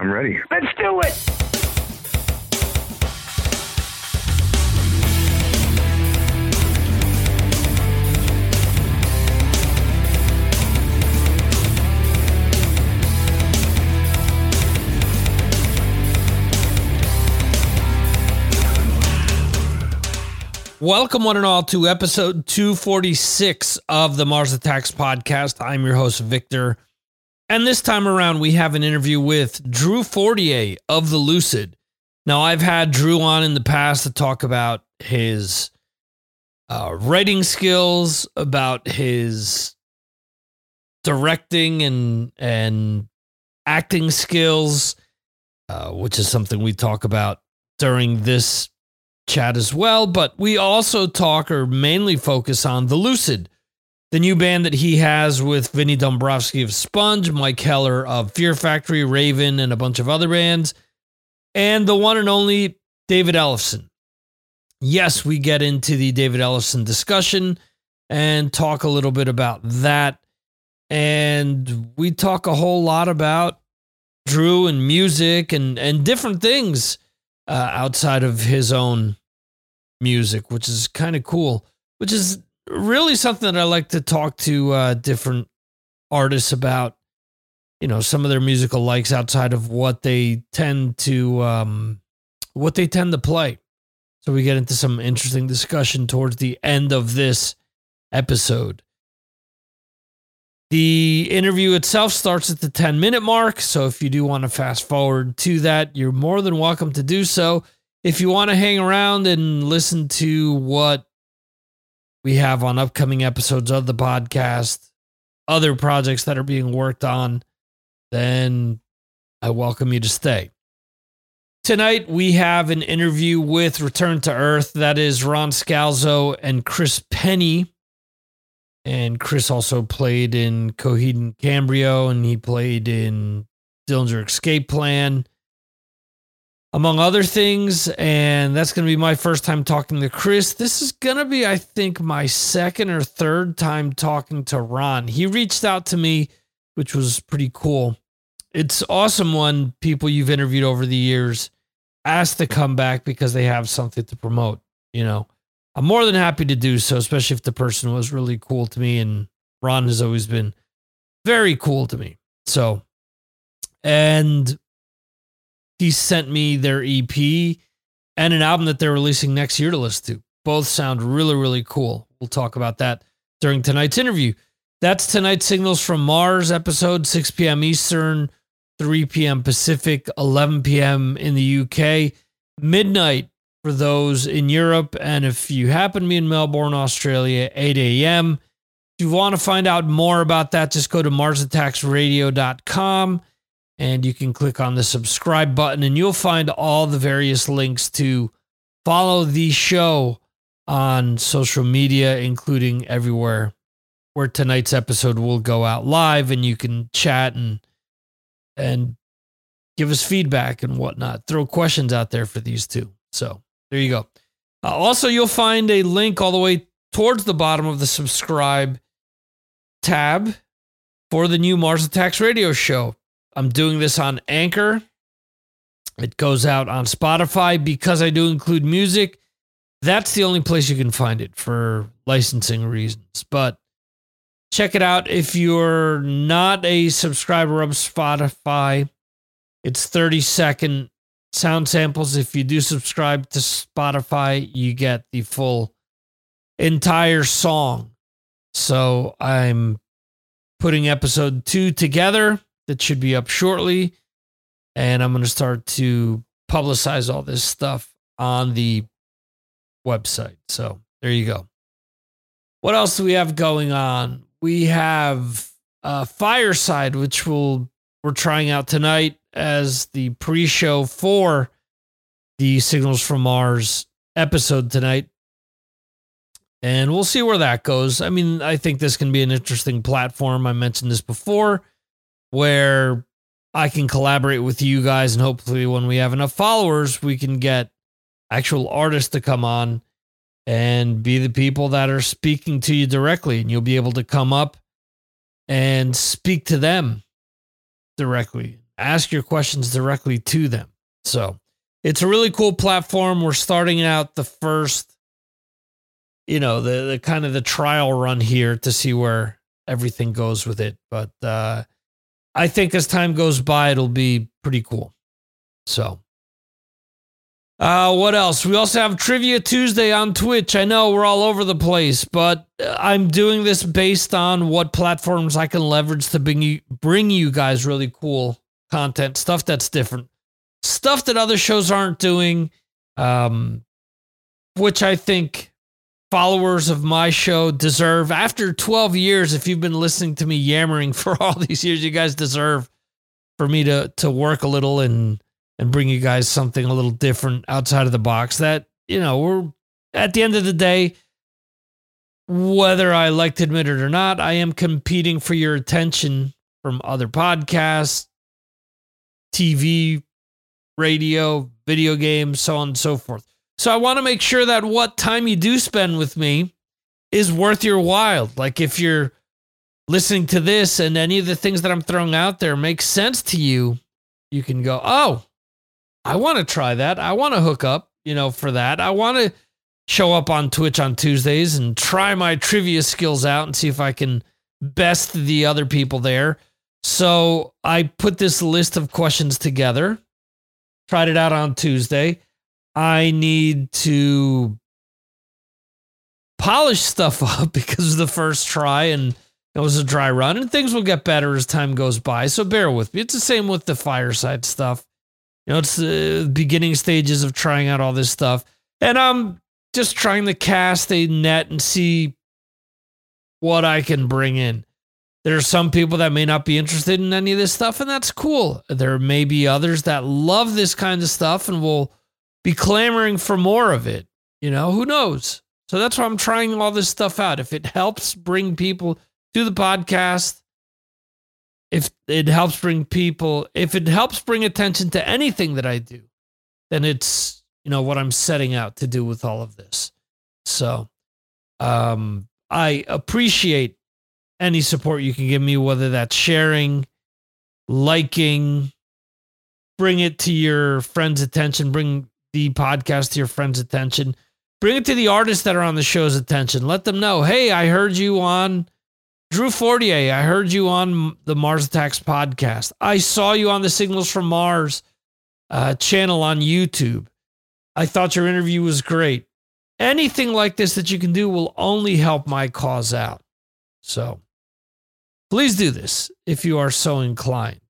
I'm ready. Let's do it. Welcome, one and all, to episode 246 of the Mars Attacks podcast. I'm your host, Victor. And this time around, we have an interview with Drew Fortier of The Lucid. Now, I've had Drew on in the past to talk about his uh, writing skills, about his directing and, and acting skills, uh, which is something we talk about during this chat as well, but we also talk or mainly focus on The Lucid, the new band that he has with Vinnie Dombroski of Sponge, Mike Heller of Fear Factory, Raven, and a bunch of other bands, and the one and only David Ellefson. Yes, we get into the David Ellefson discussion and talk a little bit about that. And we talk a whole lot about Drew and music and, and different things uh, outside of his own music, which is kind of cool. Which is really something that I like to talk to uh, different artists about. You know, some of their musical likes outside of what they tend to um, what they tend to play. So we get into some interesting discussion towards the end of this episode. The interview itself starts at the 10 minute mark. So if you do want to fast forward to that, you're more than welcome to do so. If you want to hang around and listen to what we have on upcoming episodes of the podcast, other projects that are being worked on, then I welcome you to stay. Tonight, we have an interview with Return to Earth. That is Ron Scalzo and Chris Pennie and Chris also played in Coheed and Cambria, and he played in Dillinger Escape Plan, among other things. And that's going to be my first time talking to Chris. This is going to be, I think, my second or third time talking to Ron. He reached out to me, which was pretty cool. It's awesome when people you've interviewed over the years ask to come back because they have something to promote, you know. I'm more than happy to do so, especially if the person was really cool to me. And Ron has always been very cool to me. So, and he sent me their EP and an album that they're releasing next year to listen to. Both sound really, really cool. We'll talk about that during tonight's interview. That's tonight's Signals from Mars episode, 6 p.m. Eastern, 3 p.m. Pacific, 11 p.m. in the UK, midnight for those in Europe. And if you happen to be in Melbourne, Australia, 8 a.m. If you want to find out more about that, just go to marsattacksradio.com and you can click on the subscribe button and you'll find all the various links to follow the show on social media, including everywhere where tonight's episode will go out live and you can chat and and give us feedback and whatnot. Throw questions out there for these two. So there you go. Uh, also, you'll find a link all the way towards the bottom of the subscribe tab for the new Mars Attacks radio show. I'm doing this on Anchor. It goes out on Spotify because I do include music. That's the only place you can find it for licensing reasons. But check it out if you're not a subscriber of Spotify. It's 30 second sound samples. If you do subscribe to Spotify, you get the full entire song. So I'm putting episode two together. That should be up shortly. And I'm going to start to publicize all this stuff on the website. So there you go. What else do we have going on? We have uh, Fireside, which we'll, we're trying out tonight as the pre-show for the Signals from Mars episode tonight. And we'll see where that goes. I mean, I think this can be an interesting platform. I mentioned this before, where I can collaborate with you guys, and hopefully, when we have enough followers, we can get actual artists to come on and be the people that are speaking to you directly. And you'll be able to come up and speak to them directly ask your questions directly to them. So it's a really cool platform. We're starting out the first, you know, the, the kind of the trial run here to see where everything goes with it. But uh, I think as time goes by, it'll be pretty cool. So uh, what else? We also have Trivia Tuesday on Twitch. I know we're all over the place, but I'm doing this based on what platforms I can leverage to bring you bring you guys really cool content, stuff that's different, stuff that other shows aren't doing, um, which I think followers of my show deserve. After 12 years, if you've been listening to me yammering for all these years, you guys deserve for me to to work a little and and bring you guys something a little different outside of the box that, you know, we're at the end of the day, whether I like to admit it or not, I am competing for your attention from other podcasts, TV, radio, video games, so on and so forth. So I want to make sure that what time you do spend with me is worth your while. Like if you're listening to this and any of the things that I'm throwing out there makes sense to you, you can go, oh, I want to try that. I want to hook up, you know, for that. I want to show up on Twitch on Tuesdays and try my trivia skills out and see if I can best the other people there. So I put this list of questions together, tried it out on Tuesday. I need to polish stuff up because of the first try and it was a dry run and things will get better as time goes by. So bear with me. It's the same with the fireside stuff. You know, it's the beginning stages of trying out all this stuff. And I'm just trying to cast a net and see what I can bring in. There are some people that may not be interested in any of this stuff, and that's cool. There may be others that love this kind of stuff and will be clamoring for more of it. You know, who knows? So that's why I'm trying all this stuff out. If it helps bring people to the podcast, if it helps bring people, if it helps bring attention to anything that I do, then it's, you know, what I'm setting out to do with all of this. So, um, I appreciate any support you can give me, whether that's sharing, liking, bring it to your friends' attention, bring the podcast to your friends' attention, bring it to the artists that are on the show's attention. Let them know, hey, I heard you on Drew Fortier, I heard you on the Mars Attacks podcast. I saw you on the Signals from Mars uh, channel on YouTube. I thought your interview was great. Anything like this that you can do will only help my cause out. So please do this if you are so inclined.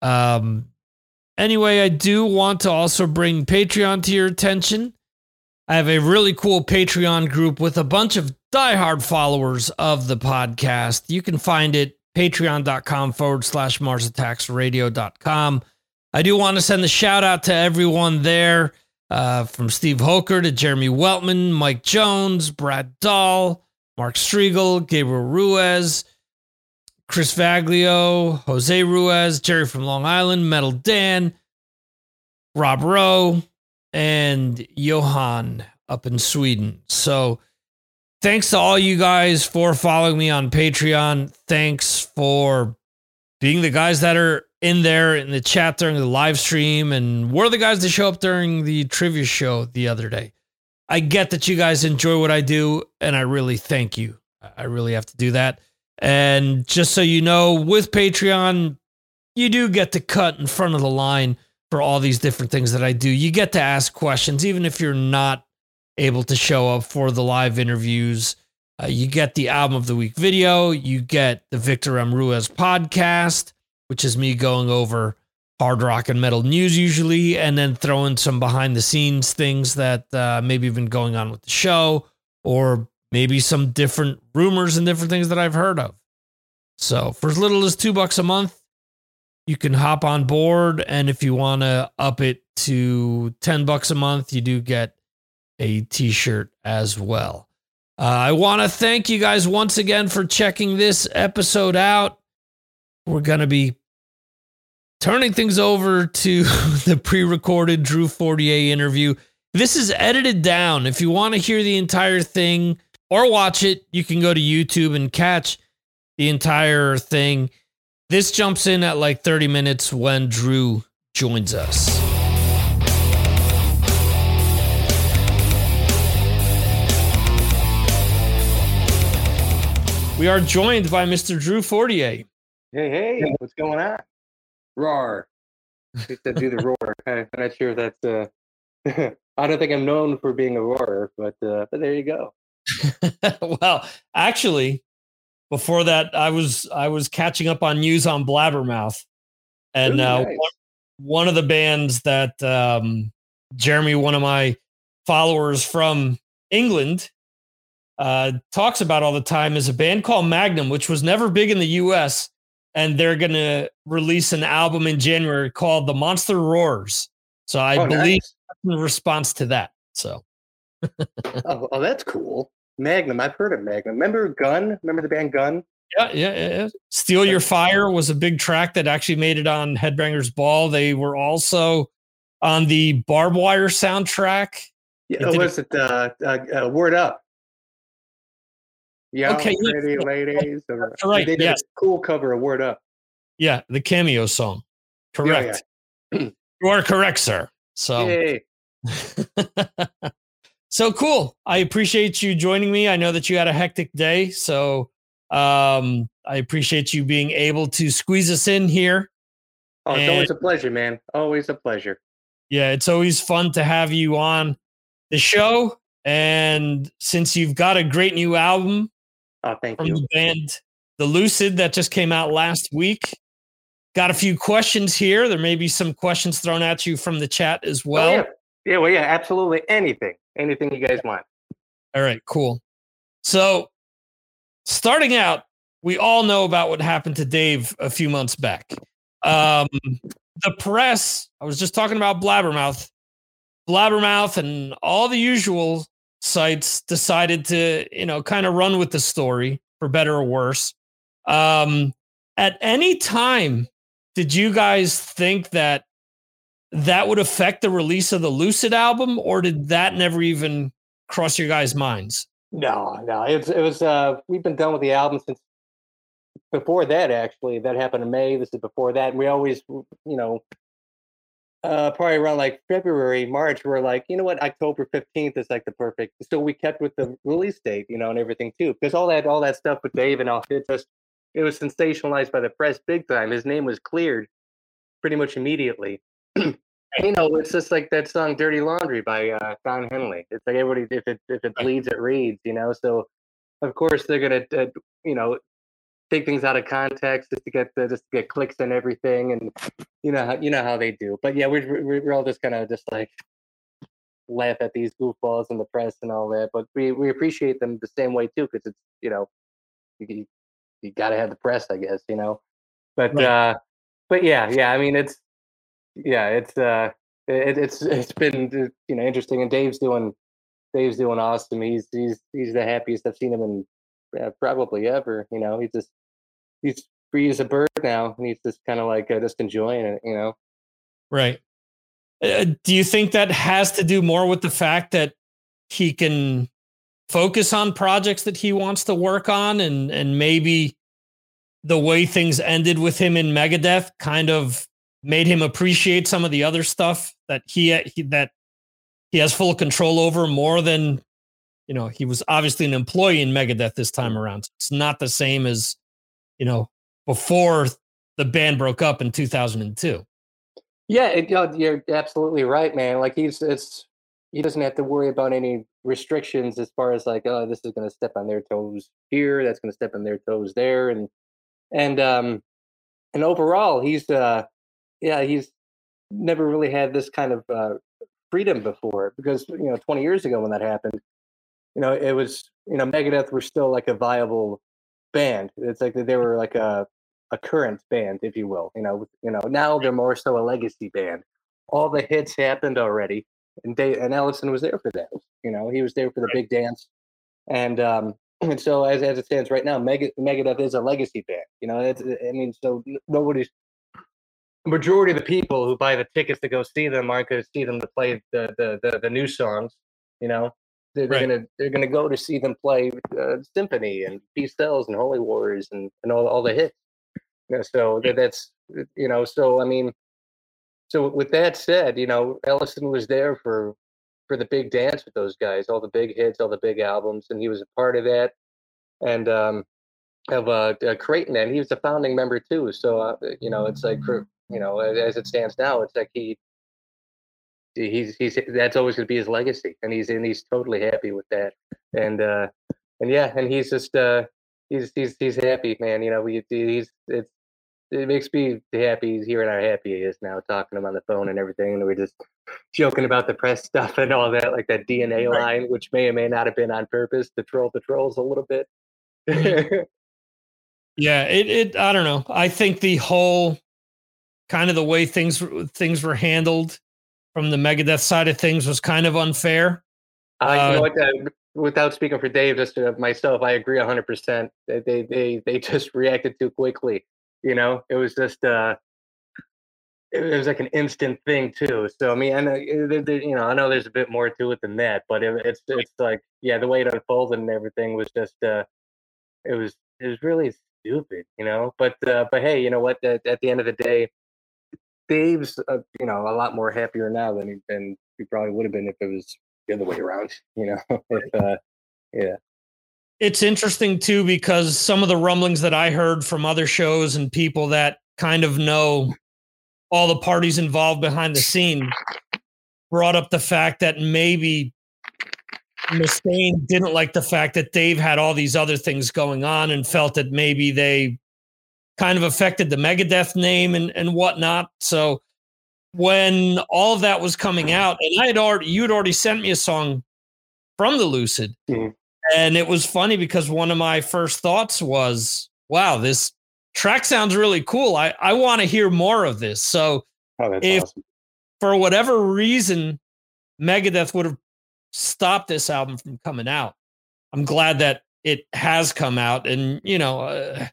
Um, anyway, I do want to also bring Patreon to your attention. I have a really cool Patreon group with a bunch of diehard followers of the podcast. You can find it patreon.com forward slash marsattacksradio.com. I do want to send a shout out to everyone there uh, from Steve Hoker to Jeremy Weltman, Mike Jones, Brad Dahl, Mark Striegel, Gabriel Ruiz, Chris Vaglio, Jose Ruiz, Jerry from Long Island, Metal Dan, Rob Rowe, and Johan up in Sweden. So, thanks to all you guys for following me on Patreon. Thanks for being the guys that are in there in the chat during the live stream and we're the guys that show up during the trivia show the other day. I get that you guys enjoy what I do and I really thank you. I really have to do that. And just so you know, with Patreon, you do get to cut in front of the line for all these different things that I do. You get to ask questions, even if you're not able to show up for the live interviews. Uh, you get the album of the week video. You get the Victor M. Ruiz podcast, which is me going over hard rock and metal news usually, and then throwing some behind the scenes things that uh, maybe have been going on with the show, or maybe some different rumors and different things that I've heard of. So for as little as two bucks a month, you can hop on board. And if you want to up it to 10 bucks a month, you do get a t shirt as well. Uh, I want to thank you guys once again for checking this episode out. We're going to be turning things over to the pre recorded Drew Fortier interview. This is edited down. If you want to hear the entire thing or watch it, you can go to YouTube and catch the entire thing. This jumps in at like 30 minutes when Drew joins us. We are joined by Mr. Drew Fortier. Hey, hey, what's going on? Roar. Just to do the roar. I'm not sure if that's uh I don't think I'm known for being a roarer, but uh but there you go. well, actually, before that, I was I was catching up on news on Blabbermouth, and Ooh, uh, nice. one, one of the bands that um, Jeremy, one of my followers from England, uh, talks about all the time is a band called Magnum, which was never big in the U.S. And they're going to release an album in January called The Monster Roars. So I oh, believe nice. in response to that. So oh, oh, that's cool. Magnum, I've heard of Magnum. Remember Gun? Remember the band Gun? Yeah, yeah, yeah, yeah. Steal Your Fire was a big track that actually made it on Headbangers Ball. They were also on the Barbed Wire soundtrack. Yeah, It was it uh, uh, uh, Word Up? Yeah, Okay, yeah, ladies. or- right, They did yes. a cool cover of Word Up. Yeah, the cameo song. Yeah, Correct. you are correct, sir. So Yay. so cool. I appreciate you joining me. I know that you had a hectic day, so um I appreciate you being able to squeeze us in here. Oh, it's And- always a pleasure, man. Always a pleasure. Yeah, it's always fun to have you on the show. And since you've got a great new album Oh, thank from you. the band The Lucid that just came out last week, got a few questions here. There may be some questions thrown at you from the chat as Oh, well. yeah. yeah, well, yeah, absolutely. Anything, anything you guys want. All right, cool. So, starting out, we all know about what happened to Dave a few months back. Um, the press, I was just talking about Blabbermouth. Blabbermouth and all the usual sites decided to, you know, kind of run with the story for better or worse. Um, at any time, did you guys think that that would affect the release of the Lucid album, or did that never even cross your guys' minds? No, no, it was, it was. Uh, we've been done with the album since before that. Actually, that happened in May. This is before that. And we always, you know, uh, probably around like February, March, we're like, you know what, October fifteenth is like the perfect. So we kept with the release date, you know, and everything too, because all that, all that stuff with Dave and all, it just, it was sensationalized by the press big time. His name was cleared pretty much immediately. You know, it's just like that song "Dirty Laundry" by uh, Don Henley. It's like everybody, if it if it bleeds, it reads. You know, so of course they're gonna, uh, you know, take things out of context just to get the, just to get clicks and everything, and you know how you know how they do. But yeah, we're we're, all just kind of just like laugh at these goofballs in the press and all that. But we we appreciate them the same way too, because it's you know, you, you got to have the press, I guess. You know, but Right. uh, but yeah, yeah. I mean, it's yeah, it's uh, it, it's it's been uh, you know interesting, and Dave's doing Dave's doing awesome. He's he's he's the happiest I've seen him in uh, probably ever. You know, he's just he's free as a bird now, and he's just kind of like uh, just enjoying it. You know. Right. Uh, do you think that has to do more with the fact that he can focus on projects that he wants to work on and and maybe the way things ended with him in Megadeth kind of made him appreciate some of the other stuff that he, he that he has full control over more than you know he was obviously an employee in Megadeth this time around. It's not the same as you know before the band broke up in 2002. Yeah, it, you you're absolutely right, man. Like he's it's he doesn't have to worry about any restrictions as far as like oh this is going to step on their toes here, that's going to step on their toes there, and and um and overall he's uh yeah he's never really had this kind of uh, freedom before because you know 20 years ago when that happened, you know it was you know Megadeth were still like a viable band. It's like they were like a a current band, if you will. You know, you know. Now they're more so a legacy band. All the hits happened already, and Dave and Ellefson was there for that. You know, he was there for the big dance, and um, and so as as it stands right now, Mega, Megadeth is a legacy band. You know, it's, I mean, so nobody's majority of the people who buy the tickets to go see them aren't going to see them to play the the the, the new songs. You know, they're, Right. gonna they're gonna go to see them play uh, Symphony and Peace Sells and Holy Wars and and all all the hits. Yeah, So that, that's you know. So I mean, so with that said, you know, Ellefson was there for for the big dance with those guys, all the big hits, all the big albums, and he was a part of that. And um, of uh, uh Creighton, and he was a founding member too. So uh, you know, it's like for you know, as it stands now, it's like he he's he's that's always going to be his legacy, and he's and he's totally happy with that. And uh, and yeah, and he's just uh, he's he's he's happy, man. You know, we he's it's it makes me happy he's hearing how happy he is now, talking to him on the phone and everything. And we're just joking about the press stuff and all that, like that DNA Right. line, which may or may not have been on purpose to troll the trolls a little bit. Yeah, it it I don't know. I think the whole kind of the way things things were handled from the Megadeth side of things was kind of unfair. Uh, you Uh, know what? Uh, without speaking for Dave, just uh, myself, I agree hundred percent. They, they they just reacted too quickly. You know, it was just uh, it was like an instant thing too. So I mean, I know uh, there- you know, I know there's a bit more to it than that, but it, it's it's like yeah, the way it unfolded and everything was just uh, it was it was really stupid, you know. But uh, but hey, you know what? At, at the end of the day, Dave's uh, you know a lot more happier now than he than he probably would have been if it was the other way around. You know, if uh, yeah. It's interesting too because some of the rumblings that I heard from other shows and people that kind of know all the parties involved behind the scene brought up the fact that maybe Mustaine didn't like the fact that Dave had all these other things going on and felt that maybe they kind of affected the Megadeth name and, and whatnot. So when all of that was coming out, and I had already you had already sent me a song from the Lucid. Mhm. And it was funny because one of my first thoughts was, wow, this track sounds really cool. I, I want to hear more of this. So Oh, If- awesome. for whatever reason, Megadeth would have stopped this album from coming out. I'm glad that it has come out. And, you know, uh,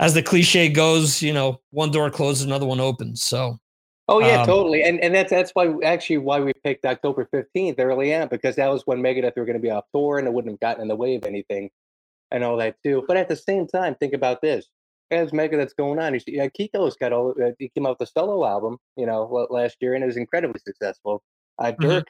as the cliche goes, you know, one door closes, another one opens. So, Oh yeah, um, totally. And and that's that's why actually why we picked October fifteenth early on because that was when Megadeth were going to be off tour and it wouldn't have gotten in the way of anything, and all that too. But at the same time, think about this: as Megadeth's going on, you see, uh, Kiko's got all. Uh, he came out with a solo album, you know, last year, and it was incredibly successful. Uh, Mhm. Dirk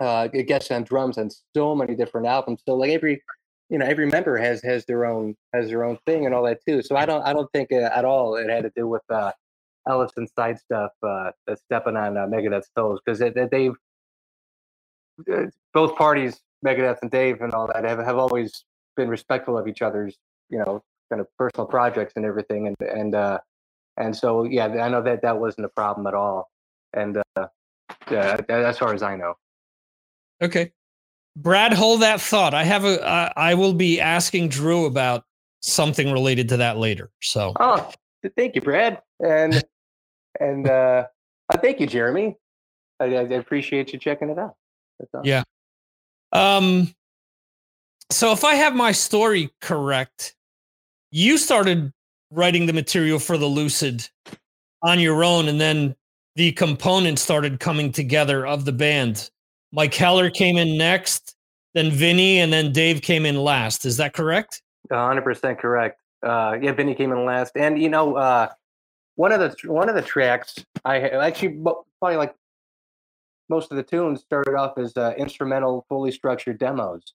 uh, guests on drums on so many different albums. So like every, you know, every member has has their own has their own thing and all that too. So I don't I don't think uh, at all it had to do with uh, Ellefson side stuff uh, stepping on uh, Megadeth's toes because they, they, they've uh, both parties, Megadeth and Dave and all that, have, have always been respectful of each other's, you know, kind of personal projects and everything, and and uh, and so yeah, I know that that wasn't a problem at all, and uh, yeah, as far as I know. okay. Brad, hold that thought. I have a, I I will be asking Drew about something related to that later. So, Oh, thank you, Brad, and and uh, uh, thank you, Jeremy. I, I appreciate you checking it out. Awesome. Yeah. Um, so if I have my story correct, you started writing the material for the Lucid on your own, and then the components started coming together of the band. Mike Heller came in next, then Vinnie, and then Dave came in last. Is that correct? hundred percent correct. Uh, yeah, Vinnie came in last, and you know, uh, one of the one of the tracks I actually probably like most of the tunes started off as uh, instrumental, fully structured demos,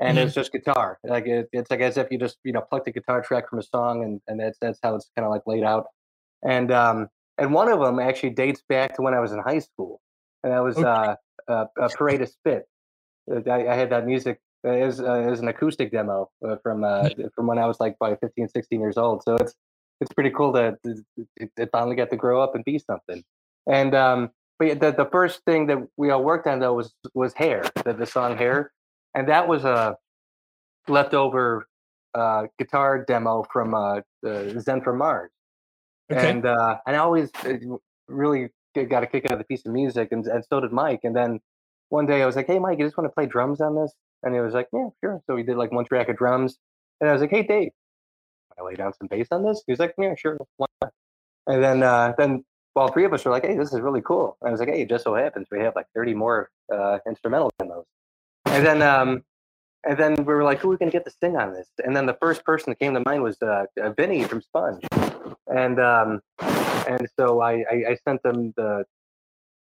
and it's just guitar. Like it, it's like as if you just you know plucked a guitar track from a song, and and that's that's how it's kind of like laid out. And um, and one of them actually dates back to when I was in high school, and that was Okay. uh, uh, a parade of spit. Uh, I, I had that music uh, as uh, as an acoustic demo uh, from uh, from when I was like probably 15, 16 years old. So it's it's pretty cool that it, finally got to grow up and be something. And um, but the the first thing that we all worked on though was was hair, the, the song hair, and that was a leftover uh, guitar demo from uh, Zen from Mars. Okay. And uh, and I always really got a kick out of the piece of music, and, and so did Mike. And then one day I was like, "Hey, Mike, you just want to play drums on this?" And he was like, "Yeah, sure." So we did like one track of drums, and I was like, "Hey, Dave, I lay down some bass on this?" He was like, "Yeah, sure." And then uh, then all three of us were like, "Hey, this is really cool." And I was like, "Hey, it just so happens we have like 30 more uh, instrumental demos." And then um, and then we were like, "Who are we gonna get to sing on this?" And then the first person that came to mind was uh, uh, Vinnie from Sponge. and um, and so I, I, I sent them the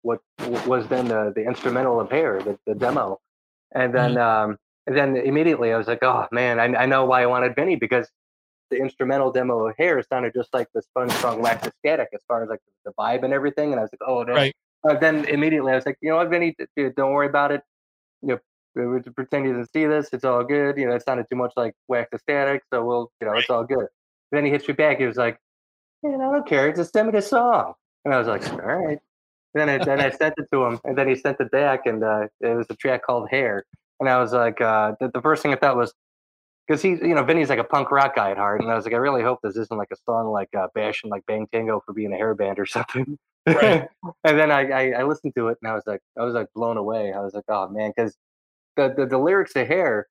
what was then the, the instrumental of Hair, the, the demo, and then Mm-hmm. um, and then immediately I was like, oh man, I, I know why I wanted Vinnie because the instrumental demo of Hair sounded just like the Sponge song Wax Ecstatic as far as like the vibe and everything, and I was like, oh, no. Right. Uh, then immediately I was like, you know what, d- don't worry about it. You know, pretend you didn't see this. It's all good. You know, it sounded too much like Wax Ecstatic, so we'll, you know, it's all good. Then he hits me back. He was like, man, I don't care. Just send me the song. And I was like, all right. Then I, then I sent it to him, and then he sent it back, and uh, it was a track called Hair. And I was like, uh, the, the first thing I thought was, because he's, you know, Vinnie's like a punk rock guy at heart, and I was like, I really hope this isn't like a song like uh, bashing like Bang Tango for being a hair band or something. Right. and then I, I I listened to it, and I was like, I was like blown away. I was like, oh man, because the, the the lyrics of Hair,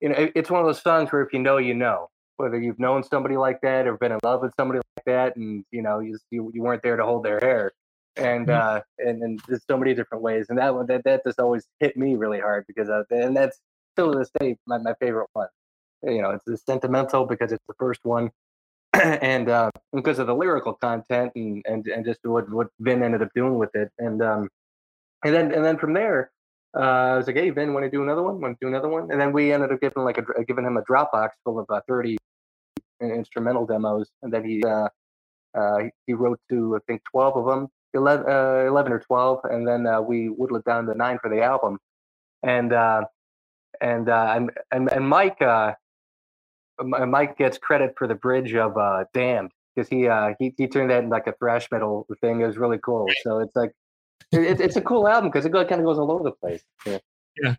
you know, it- it's one of those songs where if you know, you know. Whether you've known somebody like that or been in love with somebody like that, and you know, you you, you weren't there to hold their hair, and Mhm. uh, and and there's so many different ways, and that one that that just always hit me really hard because uh, and that's still to this day my, my favorite one. You know, it's, sentimental because it's the first one, and uh, because of the lyrical content and and and just what what Vin ended up doing with it, and um, and then and then from there, I was like, hey Vin, want to do another one? Want to do another one? And then we ended up giving like a giving him a Dropbox full of uh, thirty instrumental demos, and then he uh, uh, he- wrote to I think twelve of them, 11, uh, 11 or twelve, and then uh, we whittled it down to nine for the album, and uh, and uh, and and Mike uh, Mike gets credit for the bridge of uh, Damned because he uh, he he turned that into like a thrash metal thing. It was really cool. So it's like it, it's a cool album because it kind of goes all over the place. Yeah.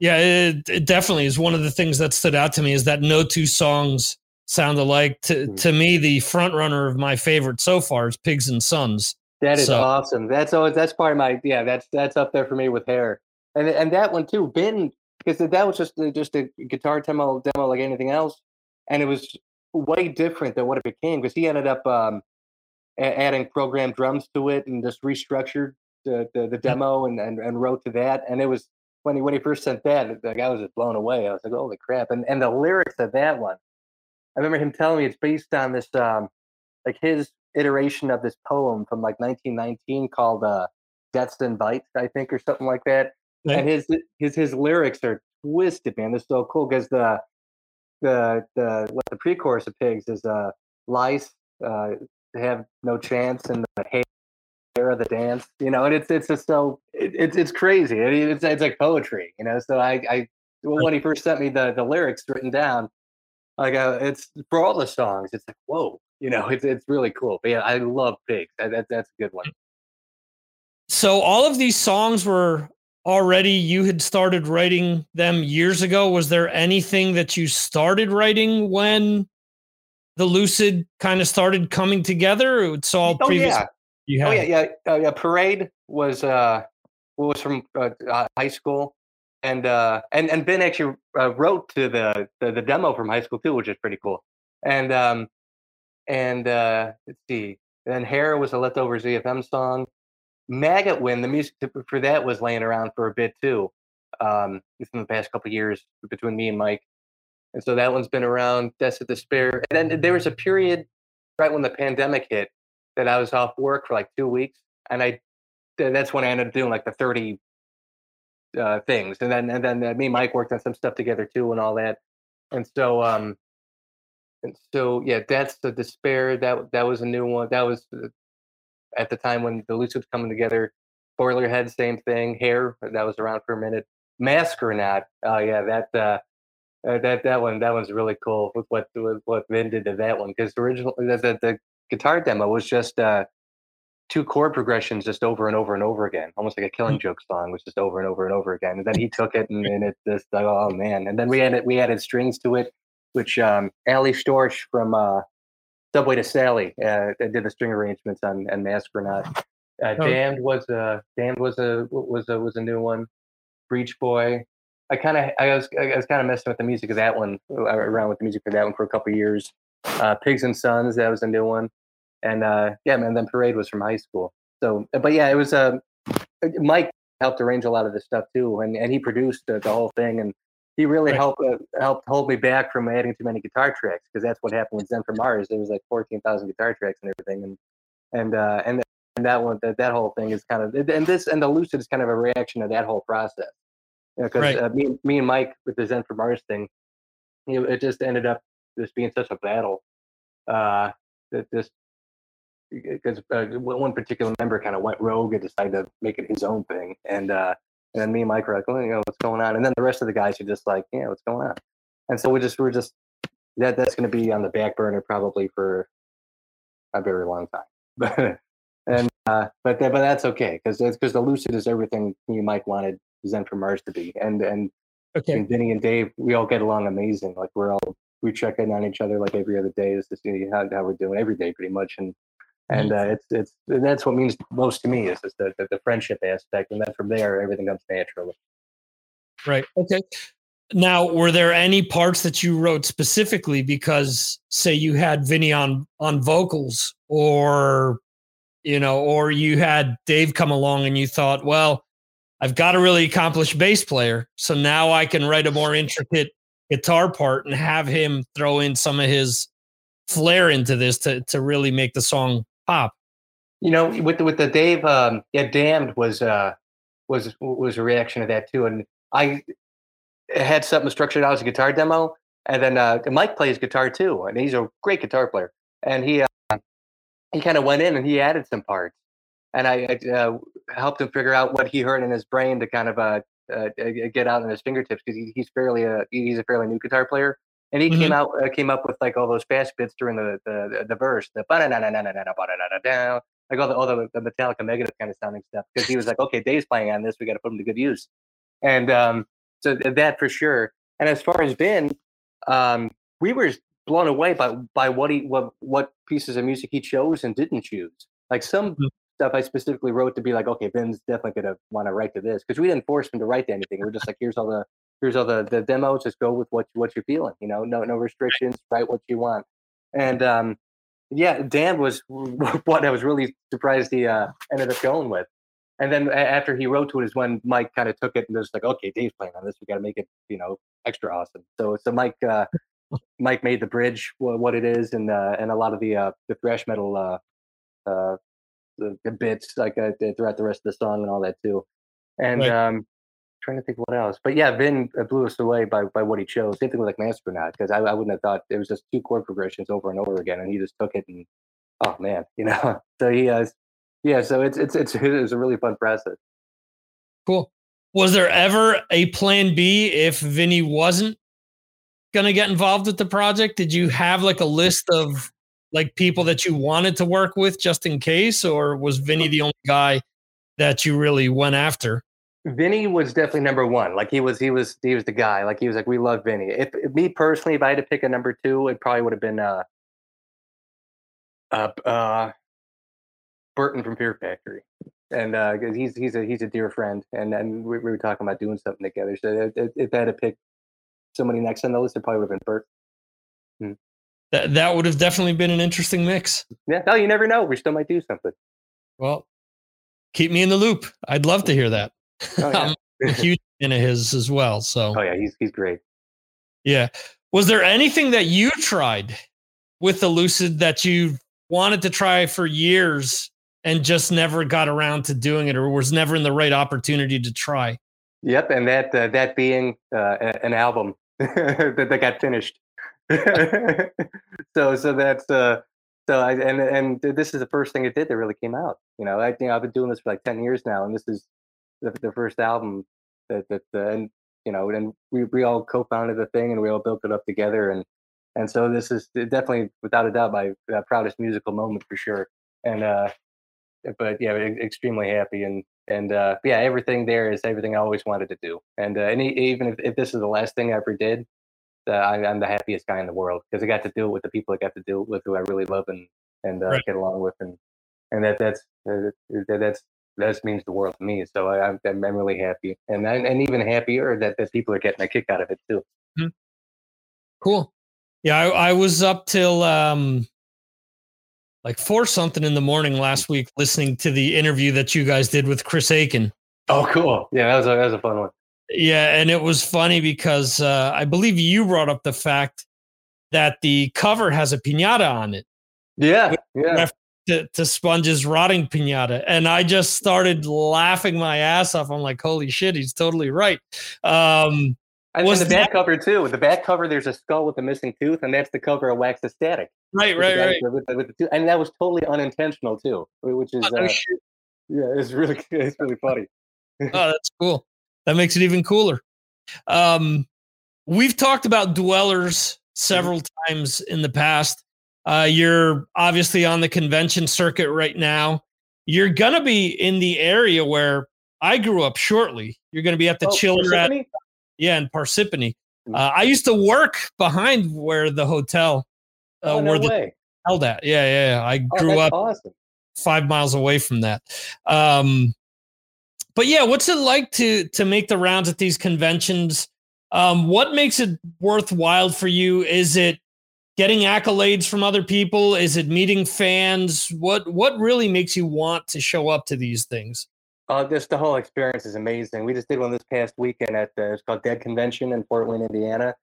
Yeah, it, it definitely is one of the things that stood out to me is that no two songs sound alike. To Mhm. to me, the front runner of my favorite so far is Pigs and Sons. That is So- awesome. That's always that's part of my yeah. That's that's up there for me with hair, and and that one too. Vin because that was just a- just a guitar demo demo like anything else, and it was way different than what it became because he ended up um, adding programmed drums to it and just restructured the the, the demo and, and and wrote to that. And it was when he when he first sent that, like I was just blown away. I was like, holy crap! And and the lyrics of that one, I remember him telling me it's based on this um like his iteration of this poem from like 1919 called uh Death's Invite, I think, or something like that. Okay. And his his his lyrics are twisted, man. They're so cool because the the the what the pre-chorus of Pigs is uh lice uh have no chance and the hair of the dance, you know, and it's it's just so it, it's it's crazy. I mean, it's it's like poetry, you know. So I I well, when he first sent me the the lyrics written down, like uh, it's for all the songs, it's like whoa, you know, it's it's really cool. But yeah, I love Pigs. That, that that's a good one. So all of these songs were already you had started writing them years ago. Was there anything that you started writing when the Lucid kind of started coming together? It's all Oh previous. yeah, You oh yeah, yeah, uh, yeah. Parade was uh was from uh, uh, high school, and uh and and Vin actually uh, wrote to the, the the demo from high school too, which is pretty cool. And um and uh let's see, then Hair was a leftover ZFM song. Maggot Win, the music for that was laying around for a bit too. Um, within the past couple years between me and Mike, and so that one's been around. Death of Despair, and then there was a period right when the pandemic hit that I was off work for like two weeks, and I that's when I ended up doing like the thirty uh, things, and then and then uh, me and Mike worked on some stuff together too, and all that, and so um, and so yeah, that's the despair. That that was a new one. That was at the time when the Lucid was coming together. Boilerhead, same thing. Hair, that was around for a minute. Mastronaut? Oh yeah, that uh, uh, that that one that one's really cool with what with what Vin did to that one because original the, the the guitar demo was just uh two chord progressions just over and over and over again, almost like a Killing Joke song, was just over and over and over again. And then he took it and, and it just like, oh man. And then we added we added strings to it, which um Ally Storch from uh Subway to Sally uh did the string arrangements on and Mastronaut. Uh, Oh. Damned was a Damned was a was a was a new one. Breach Boy. I kind of I was I was kind of messing with the music of that one uh, around with the music for that one for a couple years. Uh, Pigs and Sons that was a new one, and uh, yeah, man. Then Parade was from high school. So, but yeah, it was. Uh, Mike helped arrange a lot of this stuff too, and and he produced the, the whole thing, and he really Right. helped uh, helped hold me back from adding too many guitar tracks because that's what happened with Zen from Mars. There was like fourteen thousand guitar tracks and everything, and and uh, and and that one that, that whole thing is kind of and this and the Lucid is kind of a reaction to that whole process. Because Right. uh, me me and Mike with the Zen from Mars thing, you know, it just ended up just being such a battle. Uh, that just because uh, one particular member kind of went rogue and decided to make it his own thing, and uh, and then me and Mike were like, well, you know, what's going on? And then the rest of the guys are just like, yeah, what's going on? And so we just we're just that that's going to be on the back burner probably for a very long time. and uh, but that, but that's okay because because the Lucid is everything me and Mike wanted Zen from Mars to be, and and Okay. and Vinnie and Dave, we all get along amazing. Like we're all we check in on each other like every other day just to see how, how we're doing every day pretty much. And and uh, it's it's and that's what means most to me is just the, the, the friendship aspect. And then from there everything comes naturally. Right. Okay. Now, were there any parts that you wrote specifically because, say, you had Vinnie on on vocals, or you know, or you had Dave come along and you thought, well, I've got a really accomplished bass player, so now I can write a more intricate guitar part and have him throw in some of his flair into this to to really make the song pop. You know, with the, with the Dave, um, yeah, damned was uh was was a reaction to that too. And I had something structured out as a guitar demo, and then uh, Mike plays guitar too, and he's a great guitar player. And he uh, he kind of went in and he added some parts, and I uh, helped him figure out what he heard in his brain to kind of uh, uh get out on his fingertips because he, he's fairly uh he's a fairly new guitar player. And he came out uh, came up with like all those fast bits during the the, the verse, the ba-na-na-na-na-na-na-ba-da-da-da-down, like all the all the, the Metallica Megadeth kind of sounding stuff. Because he was like, okay, Dave's playing on this, we got to put him to good use. And um, so th- that for sure. And as far as Vin, um, we were blown away by by what he what what pieces of music he chose and didn't choose. Like some Mm. Stuff I specifically wrote to be like, okay, Vin's definitely gonna want to write to this because we didn't force him to write to anything. We're just like, here's all the here's all the, the demos. Just go with what what you're feeling. You know, no no restrictions. Write what you want. And um, yeah, Dan was what I was really surprised he uh, ended up going with. And then after he wrote to it is when Mike kind of took it and was like, okay, Dave's playing on this. We got to make it, you know, extra awesome. So so Mike uh, Mike made the bridge what it is and uh, and a lot of the uh, the thrash metal uh, uh, the, the bits like uh, throughout the rest of the song and all that too. And Right. um, trying to think what else. But yeah, Vin uh, blew us away by by what he chose. Same thing with like Mastronaut because I, I wouldn't have thought it was just two chord progressions over and over again, and he just took it and oh man, you know. So he has yeah. So it's it's it's it's a really fun process. Cool. Was there ever a plan B if Vinnie wasn't gonna get involved with the project? Did you have like a list of like people that you wanted to work with just in case, or was Vinnie the only guy that you really went after? Vinnie was definitely number one. Like he was, he was, he was the guy. Like he was like, we love Vinnie. If, if me personally, if I had to pick a number two, it probably would have been uh, uh, uh, Burton from Fear Factory, and uh, he's he's a he's a dear friend, and and we, we were talking about doing something together. So if, if I had to pick somebody next on the list, it probably would have been Burt. That that would have definitely been an interesting mix. Yeah, no, you never know. We still might do something. Well, keep me in the loop. I'd love to hear that. Oh, yeah. I'm a huge fan of his as well. So oh yeah, he's he's great. Yeah. Was there anything that you tried with the Lucid that you wanted to try for years and just never got around to doing it or was never in the right opportunity to try? Yep, and that uh, that being uh, an album that, that got finished. so so that's uh so I and and this is the first thing it did that really came out. You know, I think I've been doing this for like ten years now, and this is the, the first album that that uh, and you know and we we all co-founded the thing and we all built it up together and and so this is definitely without a doubt my uh, proudest musical moment for sure. And uh but yeah, extremely happy and and uh, yeah, everything there is everything I always wanted to do. And uh, even if, if this is the last thing I ever did, uh, I, I'm the happiest guy in the world because I got to do it with the people I got to do it with who I really love and and uh, Right. get along with, and and that that's uh, that, that's that means the world to me. So I, I'm I'm really happy, and and and even happier that that people are getting a kick out of it too. Cool. Yeah, I, I was up till um like four something in the morning last week listening to the interview that you guys did with Chris Akin. Oh, cool! Yeah, that was a, that was a fun one. Yeah, and it was funny because uh, I believe you brought up the fact that the cover has a pinata on it. Yeah, yeah. To, to Sponge's rotting pinata, and I just started laughing my ass off. I'm like, "Holy shit, he's totally right." Um, and was the that, back cover too. With The back cover, there's a skull with a missing tooth, and that's the cover of Wax Ecstatic. Right, right, right. With, with the and that was totally unintentional too, which is oh, uh, yeah, it's really it's really funny. oh, that's cool. That makes it even cooler. Um, we've talked about dwellers several times in the past. Uh, you're obviously on the convention circuit right now. You're gonna be in the area where I grew up shortly. You're gonna be at the oh, Chiller at yeah, in Parsippany. Mm. Uh, I used to work behind where the hotel uh, oh, no where the held at. Yeah, yeah. yeah. I oh, grew up awesome. five miles away from that. Um, but yeah, what's it like to to make the rounds at these conventions? Um, what makes it worthwhile for you? Is it getting accolades from other people? Is it meeting fans? What what really makes you want to show up to these things? Uh, just the whole experience is amazing. We just did one this past weekend at the it's called Dead Convention in Fort Wayne, Indiana,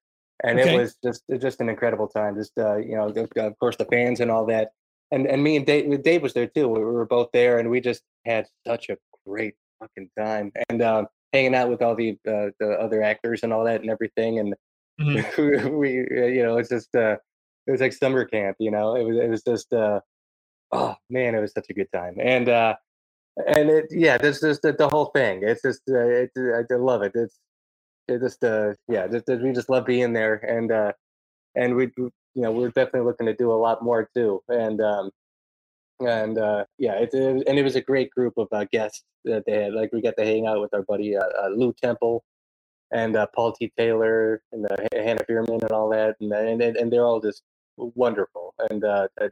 and okay. it was just just an incredible time. Just uh, you know, of course, the fans and all that, and and me and Dave, Dave was there too. We were both there, and we just had such a great fucking time. And um, hanging out with all the uh, the other actors and all that and everything. And mm-hmm. we, uh, you know, it's just uh, it was like summer camp. You know, it was it was just uh, oh man, it was such a good time. And uh, and it yeah, this is the, the whole thing. It's just uh, it, I love it. It's it just uh yeah, just, we just love being there and uh and we you know we're definitely looking to do a lot more too. And um and uh, yeah, it, it, and it was a great group of uh, guests that they had. Like we got to hang out with our buddy uh, uh Lew Temple and uh, Paul T. Taylor and uh, Hannah Fierman and all that, and and and they're all just wonderful. And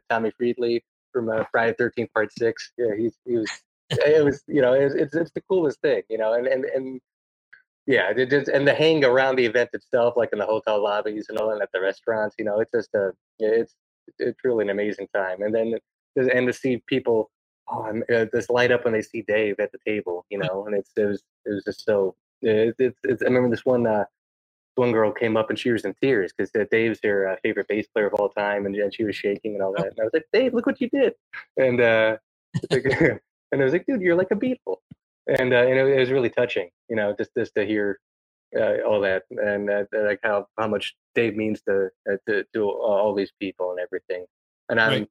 Tommy Fridley from Friday Thirteenth Part Six, yeah, he's he was it was you know it's, it's it's the coolest thing, you know, and and and yeah, it just and the hang around the event itself, like in the hotel lobbies and all that at the restaurants, you know, it's just a it's it's truly an amazing time. And then and to see people oh, uh, just light up when they see Dave at the table, you know, and it's it was it was just so. It, I remember this one uh, one girl came up and she was in tears because uh, Dave's her uh, favorite bass player of all time, and, and she was shaking and all that. And I was like, Dave, look what you did, and uh, and I was like, dude, you're like a Beatle, and uh, and it, it was really touching, you know, just just to hear uh, all that and uh, like how how much Dave means to uh, to, to all these people and everything. And I'm right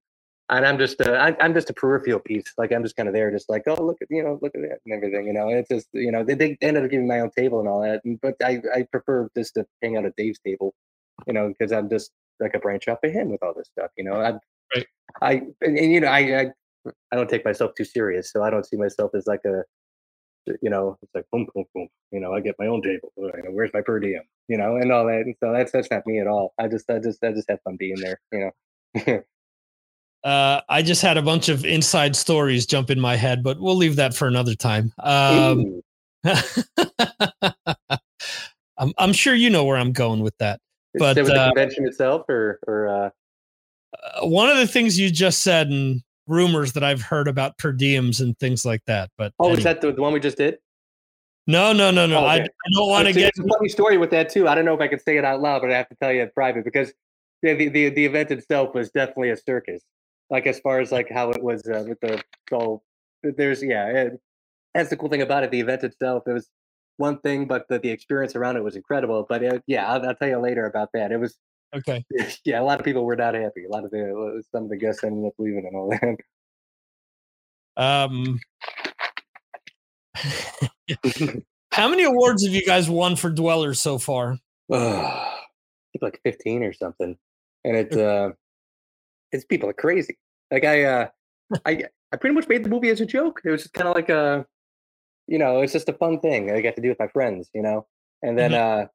and I'm just a, I, I'm just a peripheral piece. Like I'm just kind of there, just like oh look at you know look at that and everything. You know, it's just you know they, they ended up giving my own table and all that, but I I prefer just to hang out at Dave's table, you know, because I'm just like a branch off of him with all this stuff. You know, I right. I and, and, you know I, I I don't take myself too serious, so I don't see myself as like a you know, it's like boom, boom, boom. You know, I get my own table. Where's my per diem? You know, and all that. And so that's that's not me at all. I just I just I just have fun being there. You know. Uh, I just had a bunch of inside stories jump in my head, but we'll leave that for another time. Um, I'm, I'm sure you know where I'm going with that. But with the uh, convention itself, or or uh... uh... one of the things you just said and rumors that I've heard about per diems and things like that. But oh, anyway. is that the, the one we just did? No, no, no, no. Oh, okay. I, I, don't want to get. a funny story with that too. I don't know if I can say it out loud, but I have to tell you in private because the, the the event itself was definitely a circus like as far as like how it was uh, with the so there's yeah it, that's the cool thing about it the event itself it was one thing but the, the experience around it was incredible but it, yeah I'll, I'll, tell you later about that it was okay. yeah a lot of people were not happy a lot of the some of the guests ended up leaving and all that. Um how many awards have you guys won for dwellers so far? Uh, like 15 or something and it's uh it's people are crazy. Like I, uh, I, I pretty much made the movie as a joke. It was just kind of like a, you know, it's just a fun thing I got to do with my friends, you know. And then, mm-hmm.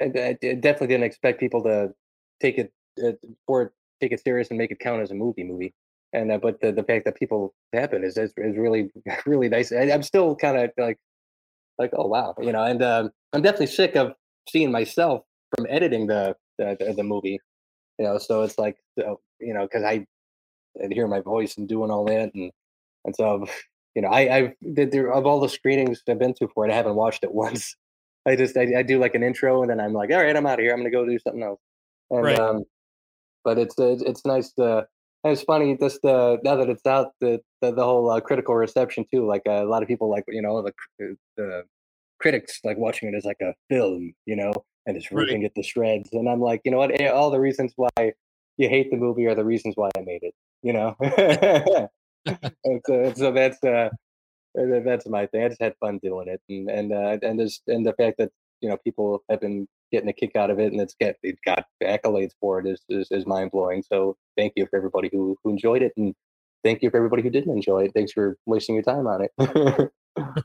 uh, I, I definitely didn't expect people to take it uh, for take it serious and make it count as a movie movie. And uh, but the, the fact that people happen is, is is really really nice. I, I'm still kind of like like oh wow, you know. And um, I'm definitely sick of seeing myself from editing the the, the, the movie you know so it's like you know because i i hear my voice and doing all that and and so you know i i've there of all the screenings i've been to for it i haven't watched it once I just I, I do like an intro and then I'm like, all right, I'm out of here. I'm gonna go do something else. And Right. um, but it's it's nice to. It's funny just uh, now that it's out, the the, the whole uh, critical reception too. Like uh, a lot of people like you know the the critics like watching it as like a film, you know, and it's Right. ripping it to shreds. And I'm like, you know what? All the reasons why you hate the movie are the reasons why I made it. You know. and so, so that's uh, that's my thing. I just had fun doing it, and and uh, and just and the fact that you know people have been getting a kick out of it, and it's get it got accolades for it is is, is mind blowing. So thank you for everybody who who enjoyed it, and thank you for everybody who didn't enjoy it. Thanks for wasting your time on it.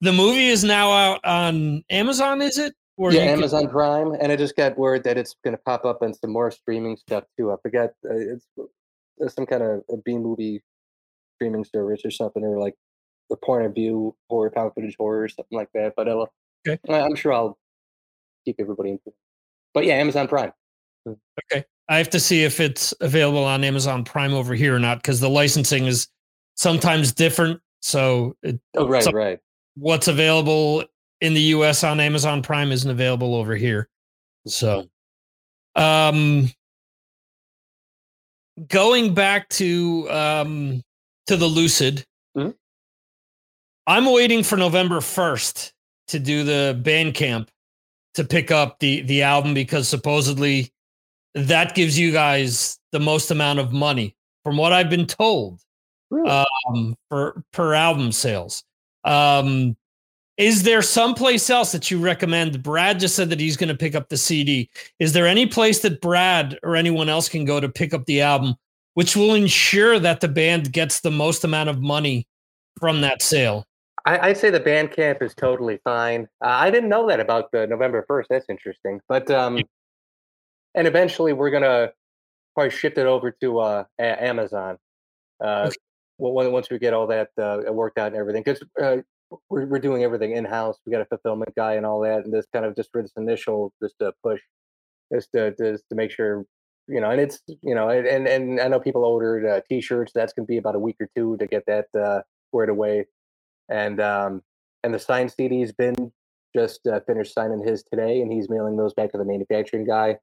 The movie is now out on Amazon, is it? Or yeah, you can- Amazon Prime, and I just got word that it's going to pop up on some more streaming stuff too. I forgot uh, it's Uh, some kind of a B movie streaming service or something, or like the point of view horror, found footage horror, or something like that. But I'll, Okay. I- I'm sure I'll keep everybody into. But yeah, Amazon Prime. Mm, okay. I have to see if it's available on Amazon Prime over here or not because the licensing is sometimes different. So it, Oh right, right. what's available in the US on Amazon Prime isn't available over here. Mm-hmm. So, um, going back to um, to the Lucid, Mhm. I'm waiting for November 1st to do the Bandcamp to pick up the the album because supposedly that gives you guys the most amount of money from what I've been told Really? um, for per album sales. Um, is there someplace else that you recommend? Brad just said that he's going to pick up the CD. Is there any place that Brad or anyone else can go to pick up the album, which will ensure that the band gets the most amount of money from that sale? I, I'd say the Bandcamp is totally fine. Uh, I didn't know that about the November first. That's interesting. But um, and eventually we're gonna probably shift it over to uh, Amazon. Uh, Okay. once we get all that uh, worked out and everything, because uh, we're we're doing everything in house. We got a fulfillment guy and all that, and this kind of just for this initial just to push, just to just to make sure you know, and it's you know, and and, and I know people ordered uh, T-shirts. That's gonna be about a week or two to get that uh, squared away and um and the signed CD's been just uh, finished signing his today, and he's mailing those back to the manufacturing guy,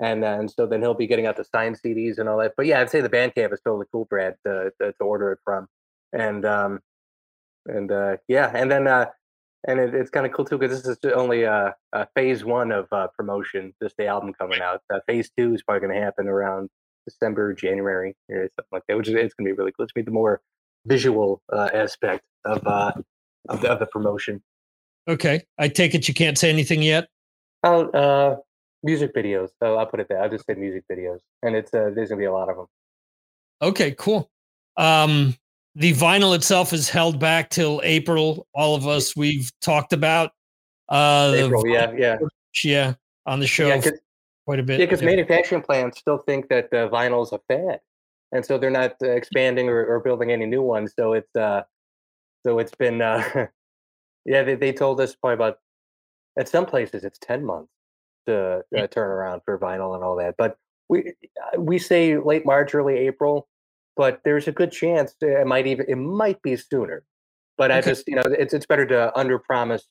and then so then he'll be getting out the signed CDs and all that. But yeah, I'd say the Bandcamp is totally cool, Brad, to, to, to order it from, and um and uh yeah, and then uh and it, it's kind of cool too because this is only uh, uh phase one of uh promotion, just the album coming out. Uh, phase two is probably going to happen around December, January, or something like that, which is it's going to be really cool. It's going to be the more visual uh, aspect of uh of the, of the promotion. Okay, I take it you can't say anything yet. Oh, uh, music videos. So I'll put it there. I'll just say music videos, and it's uh, there's gonna be a lot of them. Okay, cool. Um, the vinyl itself is held back till April. All of us we've talked about. Uh, April, yeah, yeah, yeah, on the show yeah. quite a bit. yeah, 'cause Yeah. manufacturing plants still think that uh, vinyl's a fad, and so they're not uh, expanding or, or building any new ones. So it's uh, so it's been uh, yeah. They they told us probably about at some places it's ten months to uh, turn around for vinyl and all that, but we uh, we say late March, early April, but there's a good chance it might even it might be sooner. But I just you know it's it's better to under promise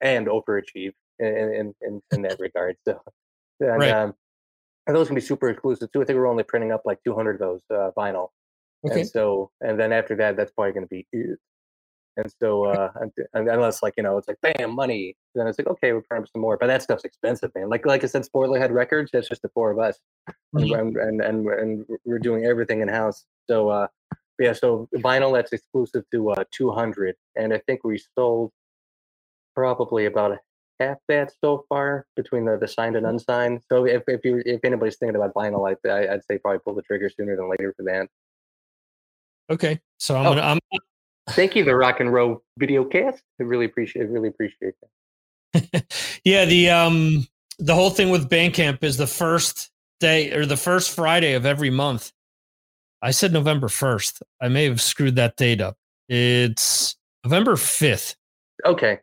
and overachieve in in, in, in that regard. So and, Right. um, and those can be super exclusive too. I think we're only printing up like 200 of those uh, vinyl. Okay. And so, and then after that, that's probably going to be. And so, uh, and- and unless like you know, it's like bam, money. Then it's like okay, we're print some more. But that stuff's expensive, man. Like like I said, Spoilerhead Records. That's just the four of us, and Mhm. and, and and and we're doing everything in house. So uh, yeah, so vinyl that's exclusive to uh 200, and I think we sold probably about half that so far between the, the signed and unsigned. So if if you if anybody's thinking about vinyl, I, I I'd say probably pull the trigger sooner than later for that. Okay, so I'm Oh. gonna. I'm, Thank you, the Rock and Roll Video Cast. I really appreciate it, really appreciate that. yeah, the um the whole thing with Bandcamp is the first day or the first Friday of every month. I said November first. I may have screwed that date up. It's November fifth. Okay.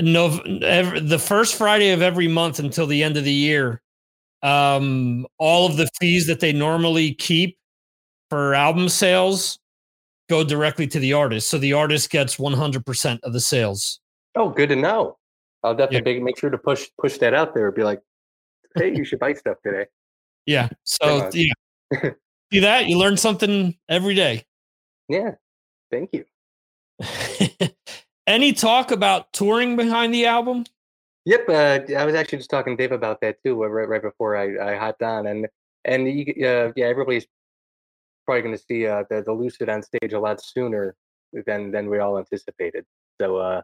No, ev- the first Friday of every month until the end of the year. Um, all of the fees that they normally keep for album sales go directly to the artist. So the artist gets 100% of the sales. Oh, good to know. I'll definitely make, make sure to push push that out there. Be like, hey, you should buy stuff today. Yeah. So yeah, see that you learn something every day. Yeah. Thank you. Any talk about touring behind the album? Yep, uh, I was actually just talking to Dave about that too, right, right before I, I hopped on, and and you, uh, yeah, everybody's probably going to see uh, the the Lucid on stage a lot sooner than than we all anticipated. So, uh,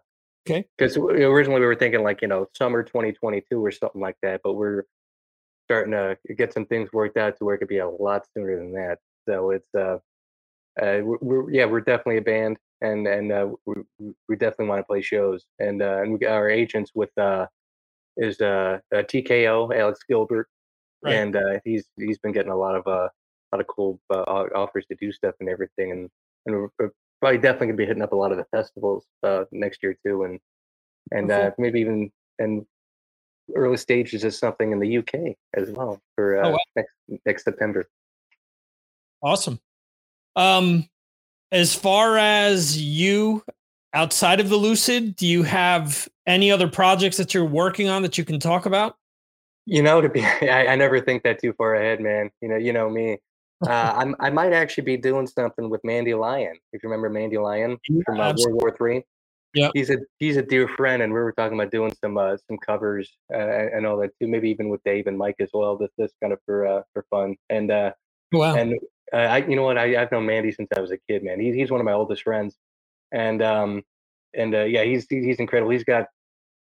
okay, because originally we were thinking like you know summer 2022 or something like that, but we're starting to get some things worked out to where it could be a lot sooner than that. So it's uh, uh we're, we're yeah we're definitely a band and and uh, we, we definitely want to play shows. And uh, and we got our agents with uh, is uh, uh TKO Alex Gilbert, right. and uh, he's he's been getting a lot of uh, lot of cool uh, offers to do stuff and everything. And and we're, we're probably definitely gonna be hitting up a lot of the festivals uh, next year too, and and uh, maybe even and early stages of something in the UK as well for uh, oh, wow. next next September. Awesome. Um, as far as you outside of the Lucid, do you have any other projects that you're working on that you can talk about? You know, to be, I, I never think that too far ahead, man. You know, you know me. Uh, I'm, I might actually be doing something with Mandy Lion. If you remember Mandy Lion from uh, World War Three. Yeah, he's a he's a dear friend, and we were talking about doing some uh, some covers uh, and all that too. Maybe even with Dave and Mike as well. This this kind of for uh, for fun. And uh, wow. And uh, I, you know what? I, I've known Mandy since I was a kid, man. He's he's one of my oldest friends, and um, and uh, yeah, he's he's incredible. He's got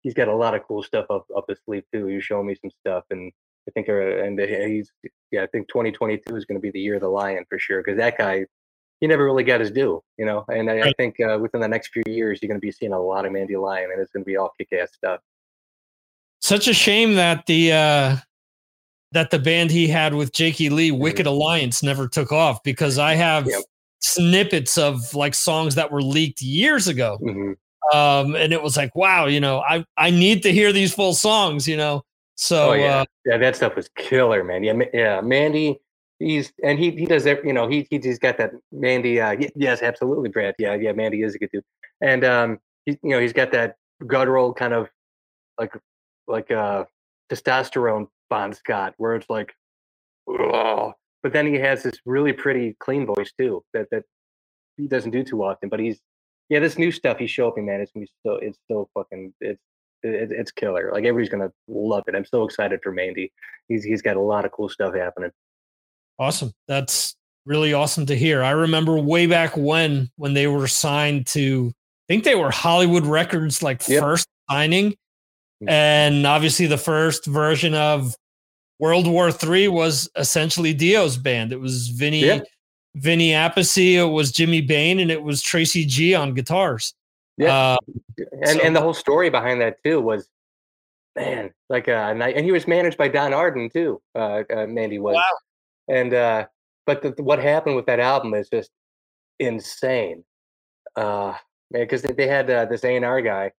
he's got a lot of cool stuff up up his sleeve too. He's showing me some stuff, and I think, uh, and he's yeah, I think 2022 is going to be the year of the lion for sure because that guy, he never really got his due, you know. And I, I think uh, within the next few years, you're going to be seeing a lot of Mandy Lion, and it's going to be all kick-ass stuff. Such a shame that the uh, that the band he had with Jakey Lee, mm-hmm. Wicked Alliance, never took off because I have yep. snippets of like songs that were leaked years ago. Mm-hmm. Um, and it was like, wow, you know, I, I need to hear these full songs, you know? So, oh, yeah. Uh, yeah, that stuff was killer, man. Yeah. Yeah. Mandy, he's, and he, he does that, you know, he, he's got that Mandy, uh, yes, absolutely, Brad. Yeah. Yeah. Mandy is a good dude. And, um, he, you know, he's got that guttural kind of like, like, uh, testosterone Bon Scott, where it's like, oh, but then he has this really pretty clean voice too that that he doesn't do too often. But he's yeah, this new stuff he's showing me, man, it's gonna be so it's so fucking it's it, it's killer. Like everybody's gonna love it. I'm so excited for Mandy. He's he's got a lot of cool stuff happening. Awesome. That's really awesome to hear. I remember way back when when they were signed to I think they were Hollywood Records like yep. first signing Mm. And obviously, the first version of World War Three was essentially Dio's band. It was Vinny, yeah. Vinny Appice, it was Jimmy Bain, and it was Tracy G on guitars. Yeah, uh, and so, and the whole story behind that too was, man, like uh, and, and he was managed by Don Arden too. Uh, uh Mandy was, wow. and uh, but the, what happened with that album is just insane. Uh, because they, they had uh, this A and R guy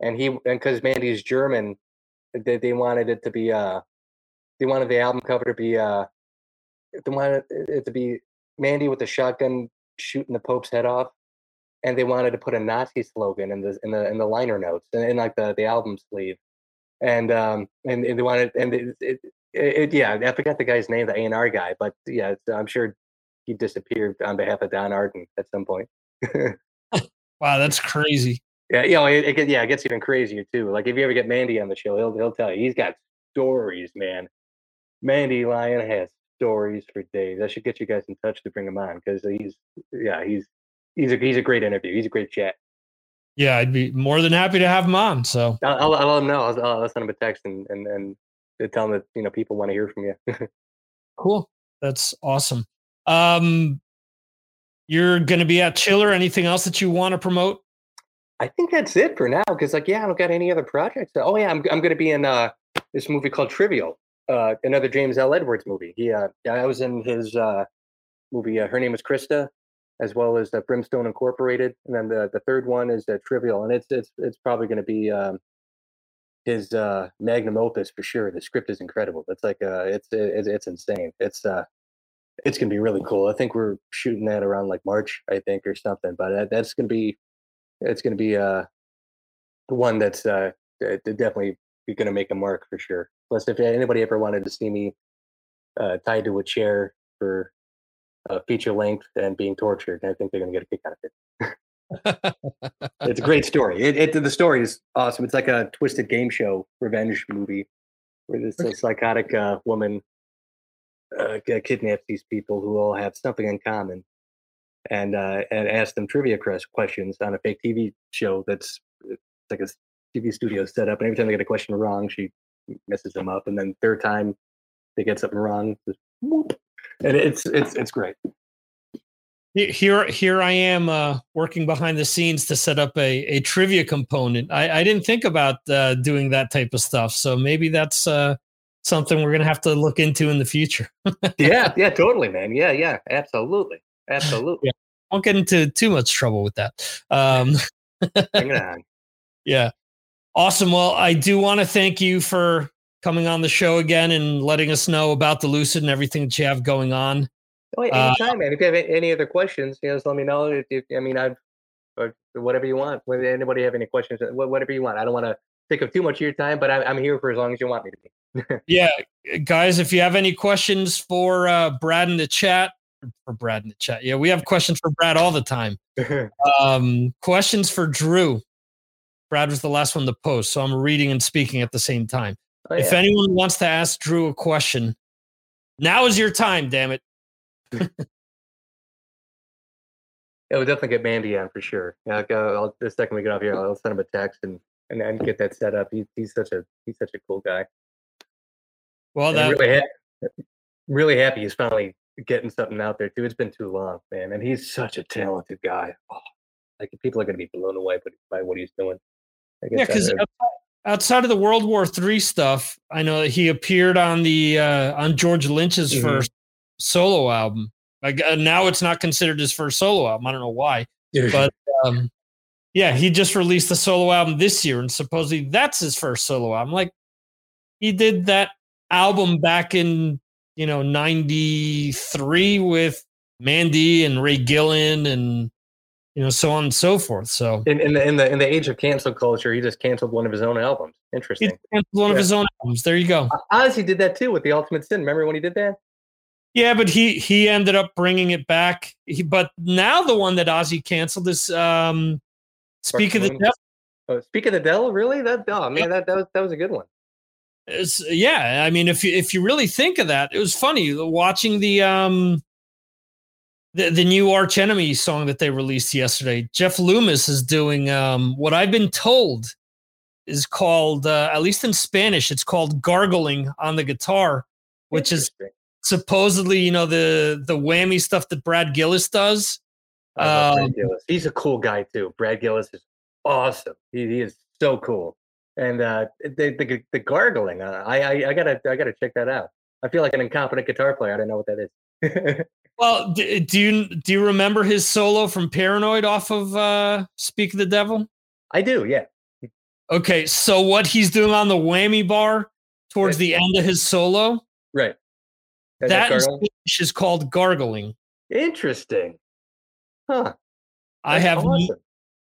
and he and because Mandy's German, they, they wanted it to be uh they wanted the album cover to be uh they wanted it to be Mandy with the shotgun shooting the Pope's head off, and they wanted to put a Nazi slogan in the in the in the liner notes and in like the the album sleeve, and um and, and they wanted and it, it, it, yeah I forgot the guy's name the A and R guy but yeah I'm sure he disappeared on behalf of Don Arden at some point. wow, that's crazy. Yeah, you know, it, it, yeah, it gets even crazier too. Like if you ever get Mandy on the show, he'll he'll tell you he's got stories, man. Mandy Lion has stories for days. I should get you guys in touch to bring him on because he's yeah he's he's a he's a great interview. He's a great chat. Yeah, I'd be more than happy to have him on. So I'll, I'll, let him know. I'll, I'll, send him a text and and and tell him that you know people want to hear from you. cool, that's awesome. Um, you're going to be at Chiller. Anything else that you want to promote? I think that's it for now. Because like, yeah, I don't got any other projects. Oh yeah, I'm I'm gonna be in uh this movie called Trivial, uh, another James L. Edwards movie. He uh, I was in his uh movie. Uh, Her name is Christa, as well as the Brimstone Incorporated, and then the the third one is the Trivial, and it's it's it's probably gonna be um his uh magnum opus for sure. The script is incredible. It's like uh it's it's it's insane. It's uh it's gonna be really cool. I think we're shooting that around like March, I think, or something. But that, that's gonna be it's going to be uh, one that's uh, definitely going to make a mark for sure. Plus, if anybody ever wanted to see me uh, tied to a chair for uh, feature length and being tortured, I think they're going to get a kick out of it. it's a great story. It, it the story is awesome. It's like a twisted game show revenge movie where this uh, psychotic uh, woman uh, kidnaps these people who all have something in common, and uh, and asks them trivia questions on a fake TV show that's like a TV studio set up. And every time they get a question wrong, she messes them up. And then third time they get something wrong, just whoop, and it's it's it's great. Here, here I am uh, working behind the scenes to set up a, a trivia component. I, I didn't think about uh, doing that type of stuff, so maybe that's uh, something we're gonna have to look into in the future. yeah, yeah, totally, man. Yeah, yeah, absolutely, absolutely. Yeah, won't get into too much trouble with that. Um, it on. Yeah, awesome. Well, I do want to thank you for coming on the show again and letting us know about the Lucid and everything that you have going on. Oh, anytime, uh, man. If you have any other questions, you know, just let me know. If, if I mean, I've or whatever you want. Whether anybody have any questions, whatever you want. I don't want to take up too much of your time, but I, am here for as long as you want me to be. yeah, guys, if you have any questions for uh, Brad in the chat, for Brad in the chat, yeah, we have questions for Brad all the time. um, questions for Drew. Brad was the last one to post, so I'm reading and speaking at the same time. Oh, yeah. If anyone wants to ask Drew a question, now is your time. Damn it. It would definitely get Mandy on for sure. Yeah, uh, I'll, the second we get off here, I'll send him a text and and, and get that set up. He, he's such a he's such a cool guy. Well, that really, ha- really happy he's finally getting something out there too. It's been too long, man, and he's such a talented guy. Oh, like people are going to be blown away by what he's doing. Yeah, because outside of the World War Three stuff, I know that he appeared on the uh, on George Lynch's mm-hmm. first solo album. Like uh, now, it's not considered his first solo album. I don't know why, but um, yeah, he just released the solo album this year, and supposedly that's his first solo album. Like he did that album back in you know '93 with Mandy and Ray Gillen and you know so on and so forth. So in, in the in the in the age of cancel culture, he just canceled one of his own albums. Interesting. He canceled one yeah. of his own albums. There you go. Ozzy did that too with the Ultimate Sin. Remember when he did that? Yeah, but he he ended up bringing it back. He, but now the one that Ozzy canceled is um, Speak of the Devil. Oh, Speak of the Devil, really? That oh man, that that was that was a good one. It's, yeah, I mean, if you if you really think of that, it was funny watching the um the the new Arch Enemy song that they released yesterday. Jeff Loomis is doing um what I've been told is called uh, at least in Spanish, it's called gargling on the guitar, which is supposedly, you know, the the whammy stuff that Brad Gillis does. Um, Gillis. He's a cool guy too. Brad Gillis is awesome. He, he is so cool. And uh, the, the the gargling, uh, I, I I gotta I gotta check that out. I feel like an incompetent guitar player. I don't know what that is. well, do, do you do you remember his solo from Paranoid off of uh, Speak of the Devil? I do. Yeah. Okay, so what he's doing on the whammy bar towards right. the end of his solo, right? That, that is called gargling. Interesting. Huh. I have awesome.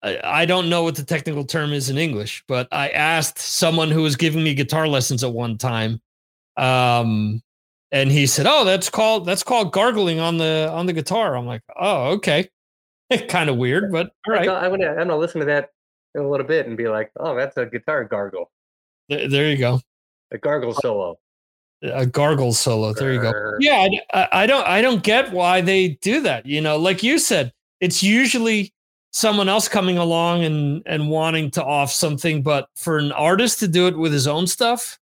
I don't know what the technical term is in English, but I asked someone who was giving me guitar lessons at one time. Um, and he said, "Oh, that's called that's called gargling on the on the guitar." I'm like, "Oh, okay." kind of weird, but all right. I'm gonna I'm gonna listen to that in a little bit and be like, "Oh, that's a guitar gargle." There, there you go. A gargle solo a gargle solo. There you go. Yeah, I, I, don't I don't get why they do that. You know, like you said, it's usually someone else coming along and and wanting to off something, but for an artist to do it with his own stuff.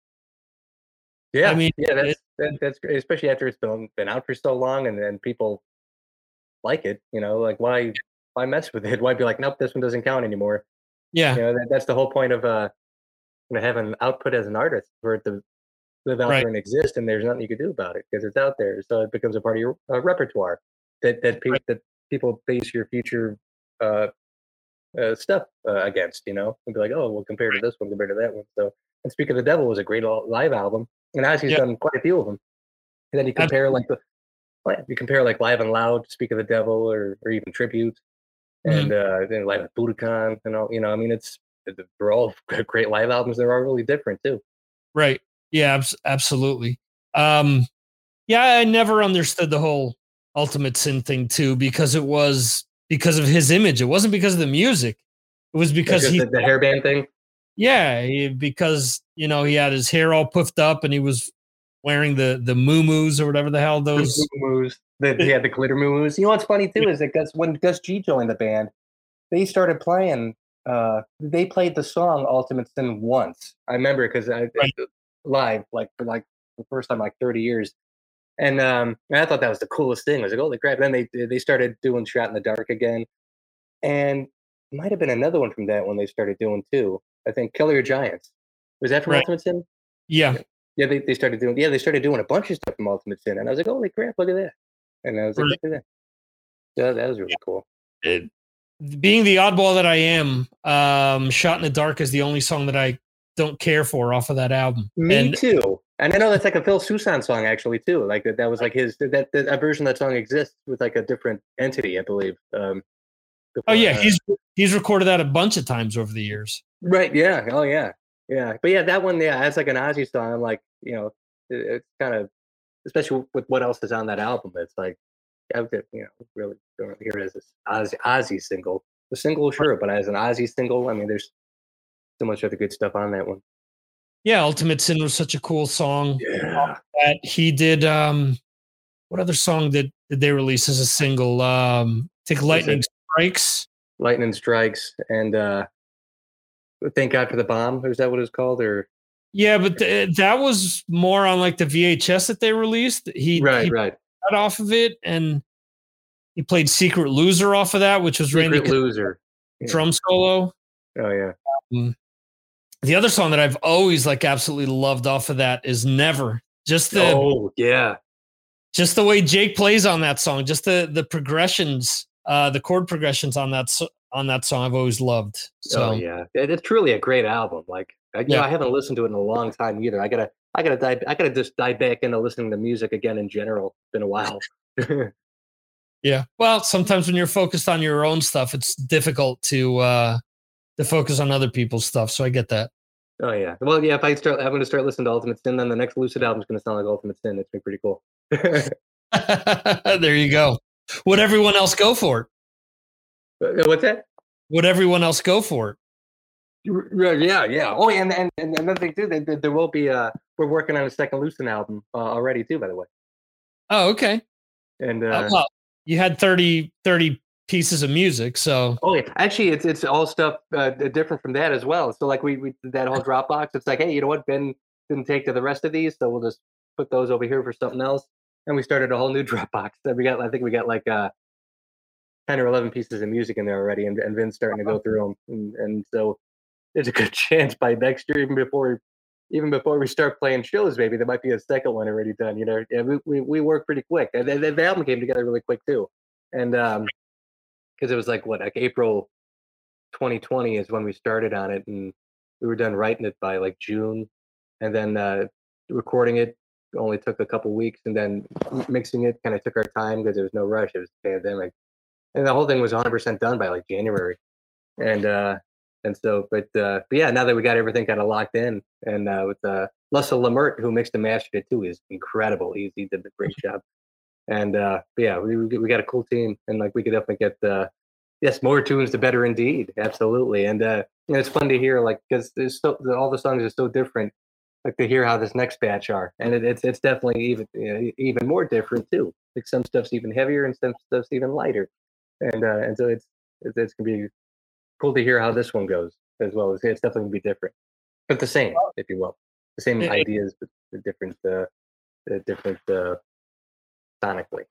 Yeah, I mean, yeah, that's that, that's great, especially after it's been been out for so long, and then people like it. You know, like why why mess with it? Why be like, nope, this one doesn't count anymore? Yeah, you know, that, that's the whole point of uh, you know, having output as an artist for it to live out right. there and exist, and there's nothing you can do about it because it's out there. So it becomes a part of your uh, repertoire that that, pe- right. that people base your future uh, uh, stuff uh, against. You know, and be like, oh, well, compared to this one, compared to that one. So, and Speak of the Devil was a great live album, and as he's yep. done quite a few of them. And then you compare like the you compare like Live and Loud, Speak of the Devil, or or even tribute, mm-hmm. and uh, then live at Budokan and all. You know, I mean, it's they're all great live albums. They're all really different too. Right. Yeah. Abs- absolutely. Um, yeah, I never understood the whole Ultimate Sin thing too because it was because of his image. It wasn't because of the music. It was because Because he the, the hairband thing. Yeah, he, because you know he had his hair all puffed up and he was wearing the the moo or whatever the hell those. Moo-moos. The, yeah, the glitter moo You know what's funny too is that Gus, when Gus G joined the band, they started playing. Uh, they played the song "Ultimate Sin" once. I remember because I Right. live, like for like the first time, like thirty years. And um, and I thought that was the coolest thing. I was like, "Holy crap!" Then they they started doing "Shot in the Dark" again, and might have been another one from that when they started doing too. I think "Killer Giants." Was that from Right. Ultimate Sin? Yeah, Yeah, they, they started doing yeah, they started doing a bunch of stuff from Ultimate Sin, and I was like, holy crap, look at that. And I was like, Right. look at that. So that was really cool. it- being the oddball that I am, um, "Shot in the Dark" is the only song that I don't care for off of that album. Me and too. And I know that's like a Phil Soussan song actually too. Like that, that was like his that, that a version of that song exists with like a different entity, I believe. Um, oh yeah, uh, he's he's recorded that a bunch of times over the years. right. Yeah. Oh yeah. Yeah. But yeah, that one, yeah, that's like an Ozzy song. I'm like, you know, it, it's kind of, especially with what else is on that album. It's like, I would, you know, really don't really hear it as this Ozzy, Ozzy single. The single, sure, but as an Ozzy single, I mean, there's so much other good stuff on that one. Yeah, "Ultimate Sin" was such a cool song. Yeah. that he did um what other song did did they release as a single um I think lightning strikes Lightning Strikes and uh Thank God for the Bomb. Is that what it's called? Or yeah but th- that was more on like the vhs that they released he, right, he right. got off of it and he played secret loser off of that which was randy Secret Ca- Loser. yeah. drum solo Oh yeah. the other song that i've always like absolutely loved off of that is never just the oh yeah. just the way Jake plays on that song, just the the progressions, uh, the chord progressions on that so- on that song, I've always loved. So oh yeah. It- It's truly a great album. Like I, you know, Yeah. I haven't listened to it in a long time either. I gotta I gotta dive I gotta just dive back into listening to music again in general. It's been a while. yeah. Well, sometimes when you're focused on your own stuff, it's difficult to uh to focus on other people's stuff. So I get that. oh yeah. Well yeah, if I start I'm gonna start listening to Ultimate Sin, then the next Lucid album is gonna sound like Ultimate Sin. It's been pretty cool. there you go. Would everyone else go for it? Uh, What's that? Would everyone else go for it? Yeah, yeah. Oh, and and, and another thing too, that that there will be. Uh, we're working on a second Lucid album uh, already too, by the way. Oh, okay. And Uh, uh, well, you had 30, 30 pieces of music, so oh yeah, actually, it's it's all stuff uh, different from that as well. So like we we did that whole Dropbox. It's like, hey, you know what? Vin didn't take to the rest of these, so we'll just put those over here for something else. And we started a whole new Dropbox. That we got, I think we got like uh, ten or eleven pieces of music in there already, and and Vin's starting to go through them. And, and so there's a good chance by next year, even before even before we start playing shows, maybe there might be a second one already done. You know, yeah, we we, we work pretty quick. And the, the- the album came together really quick too, and um, because it was like what like April 2020 is when we started on it, and we were done writing it by like June, and then uh, recording it only took a couple weeks, and then mixing it kind of took our time because there was no rush. It was pandemic, and the whole thing was 100% done by like January, and uh, and so, but uh, but yeah, now that we got everything kind of locked in, and uh, with uh, Russell Lamert, who mixed and mastered it too, is incredible. He he did a great job, and uh, but yeah, we we got a cool team, and like we could definitely get uh, yes, more tunes the better indeed, absolutely, and uh, you know, it's fun to hear like because there's so all the songs are so different. Like to hear how this next batch are, and it, it's it's definitely even you know, even more different too. Like some stuff's even heavier and some stuff's even lighter, and uh, and so it's it's, it's gonna be cool to hear how this one goes as well. It's, it's definitely gonna be different, but the same, if you will, the same ideas, but the different, uh, the different uh, sonically.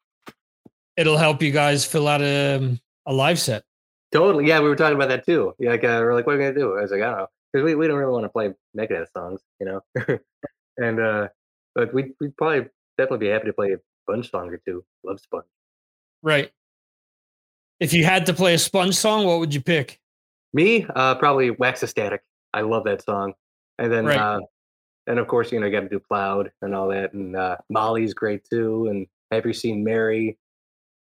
it'll help you guys fill out a, a live set. Totally, yeah, we were talking about that too. Yeah, like uh, we're like, what are we gonna do? I was like, I don't know, because we, we don't really want to play Megadeth songs, you know, and uh, but we we'd probably definitely be happy to play a Sponge song or two. Love Sponge. Right. If you had to play a sponge song, what would you pick? Me, uh, probably Wax Ecstatic. I love that song. And then, Right. uh, and of course, you know, you got to do Plowed and all that. And uh, Molly's great too. And Have You Seen Mary?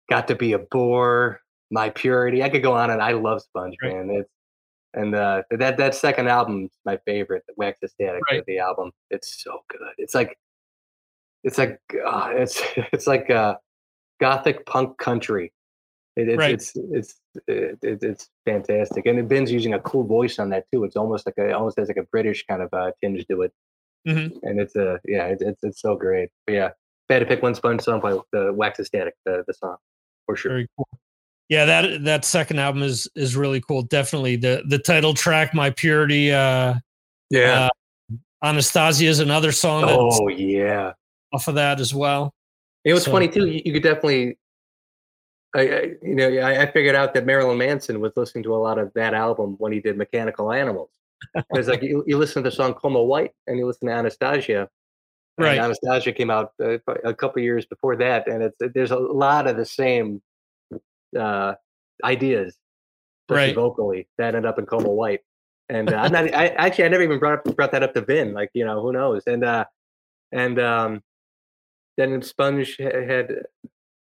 Got to Be a Bore. My Purity. I could go on and I love Sponge, Right. man. It's And uh, that that second album is my favorite, the Wax Ecstatic, Right. the album. It's so good. It's like, it's like, uh, it's it's like uh, gothic punk country. It, it's, Right. it's it's it, it, it's fantastic, and Vin's using a cool voice on that too. It's almost like a it almost has like a British kind of uh, tinge to it, Mhm. and it's uh, yeah, it, it's it's so great. But yeah, if I had to pick one sponge song by the Wax Ecstatic, the the song for sure. Very cool. Yeah, that that second album is is really cool. Definitely the the title track, "My Purity." Uh, Yeah. uh, Anastasia is another song that's oh yeah. off of that as well. You know, it's So- funny too. You, you could definitely, I, I you know, I, I figured out that Marilyn Manson was listening to a lot of that album when he did Mechanical Animals. Because like you, you listen to the song "Coma White" and you listen to Anastasia. and Right. Anastasia came out uh, a couple years before that, and it's there's a lot of the same uh, ideas, Right. vocally, that end up in "Coma White." And uh, I'm not. I actually I never even brought up, brought that up to Vin. Like you know who knows? And uh, and um, then Sponge had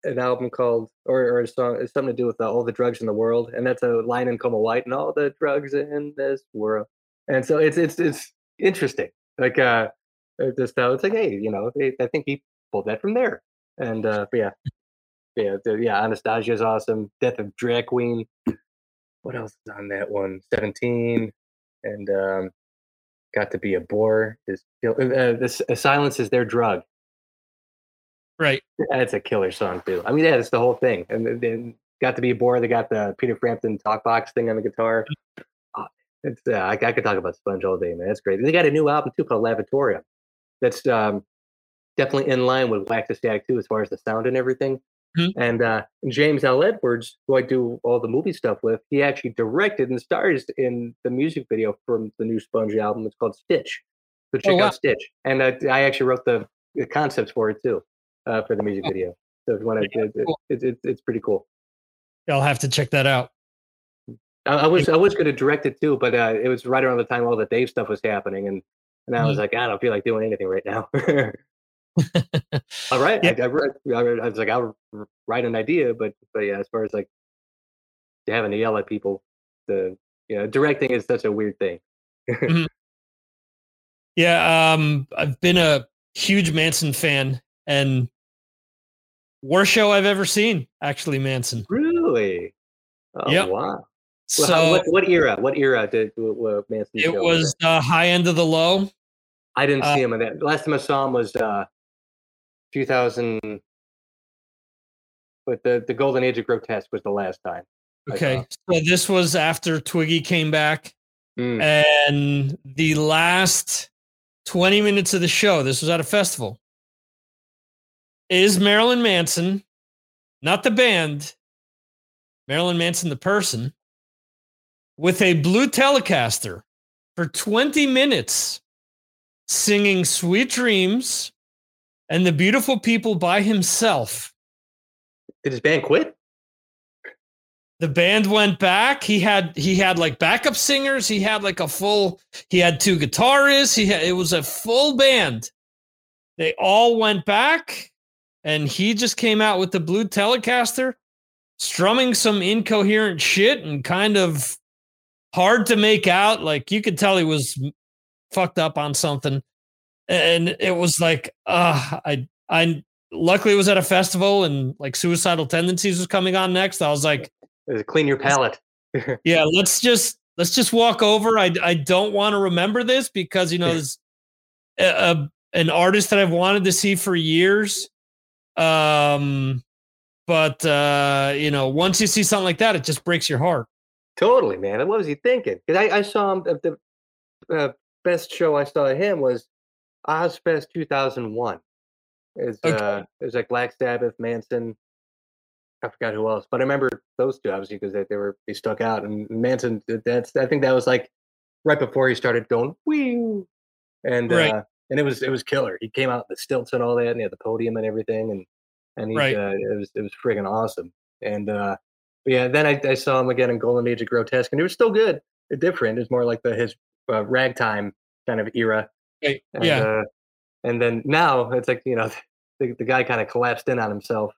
an album called or, or a song it's something to do with uh, all the drugs in the world, and that's a line in Coma White and all the drugs in this world. And so it's it's it's interesting. Like uh, just uh, it's like hey, you know, I think he pulled that from there. And uh, but yeah, yeah, the, yeah. Anastasia is awesome. Death of Drag Queen. What else is on that one? Seventeen, and um, got to be a bore. Is uh, this uh, silence is their drug. Right. That's a killer song too. I mean, yeah, it's the whole thing. And then- got to be a bore. They got the Peter Frampton talk box thing on the guitar. Oh, it's uh, I, I could talk about Sponge all day, man. That's great. They got a new album too called Lavatorium. That's um, definitely in line with Wax Ecstatic too, as far as the sound and everything. Mhm. And uh, James L. Edwards, who I do all the movie stuff with, he actually directed and stars in the music video from the new Sponge album. It's called Stitch. So check Oh, wow. out Stitch. And uh, I actually wrote the, the concepts for it too, uh, for the music Oh. video. So if you want to, Yeah, it, it, cool. it, it, it's pretty cool. I'll have to check that out. I, I was I was going to direct it too, but uh, it was right around the time all the Dave stuff was happening, and and I was Mhm. like, I don't feel like doing anything right now. All right, Yeah. I, I, I, was like, I'll write an idea, but but yeah, as far as like having to yell at people, the you know, directing is such a weird thing. Yeah, um, I've been a huge Manson fan, and worst show I've ever seen. Actually, Manson. Really? Oh Yep. wow. Well, So how- what what era? What era did uh, Manson it was that? uh, high end of the low. I didn't uh, see him in that. Last time I saw him was uh, 2000. But the the golden age of grotesque was the last time. Okay, so this was after Twiggy came back, Mm. and the last twenty minutes of the show. This was at a festival. Is Marilyn Manson, not the band, Marilyn Manson the person, with a blue Telecaster for 20 minutes singing Sweet Dreams and the Beautiful People by himself. Did his band quit? The band went back. He had he had like backup singers. He had like a full. He had two guitarists. He had it was a full band. They all went back, and he just came out with the blue Telecaster, strumming some incoherent shit and kind of hard to make out. Like you could tell he was fucked up on something, and it was like, uh, I I luckily it was at a festival and like suicidal tendencies was coming on next. I was like clean your palate. yeah let's just let's just walk over i i don't want to remember this because you know this a, a, an artist that i've wanted to see for years um but uh you know once you see something like that it just breaks your heart Totally, man. What was he thinking? 'Cause I, I saw him. The the, uh, best show I saw of him was Ozzfest 2001. is Okay. uh, it was like Black Sabbath, Manson. I forgot who else, but I remember those two obviously because they, they were they stuck out. And Manson, that's I think that was like right before he started going wee, and Right. uh, and it was it was killer. He came out the stilts and all that, and he had the podium and everything, and and he Right. uh, it was it was friggin' awesome. And uh, yeah, then I, I saw him again in Golden Age of Grotesque, and it was still good, different. It's more like the his uh, ragtime kind of era. Right. And, yeah Uh, and then now it's like you know the, the guy kind of collapsed in on himself,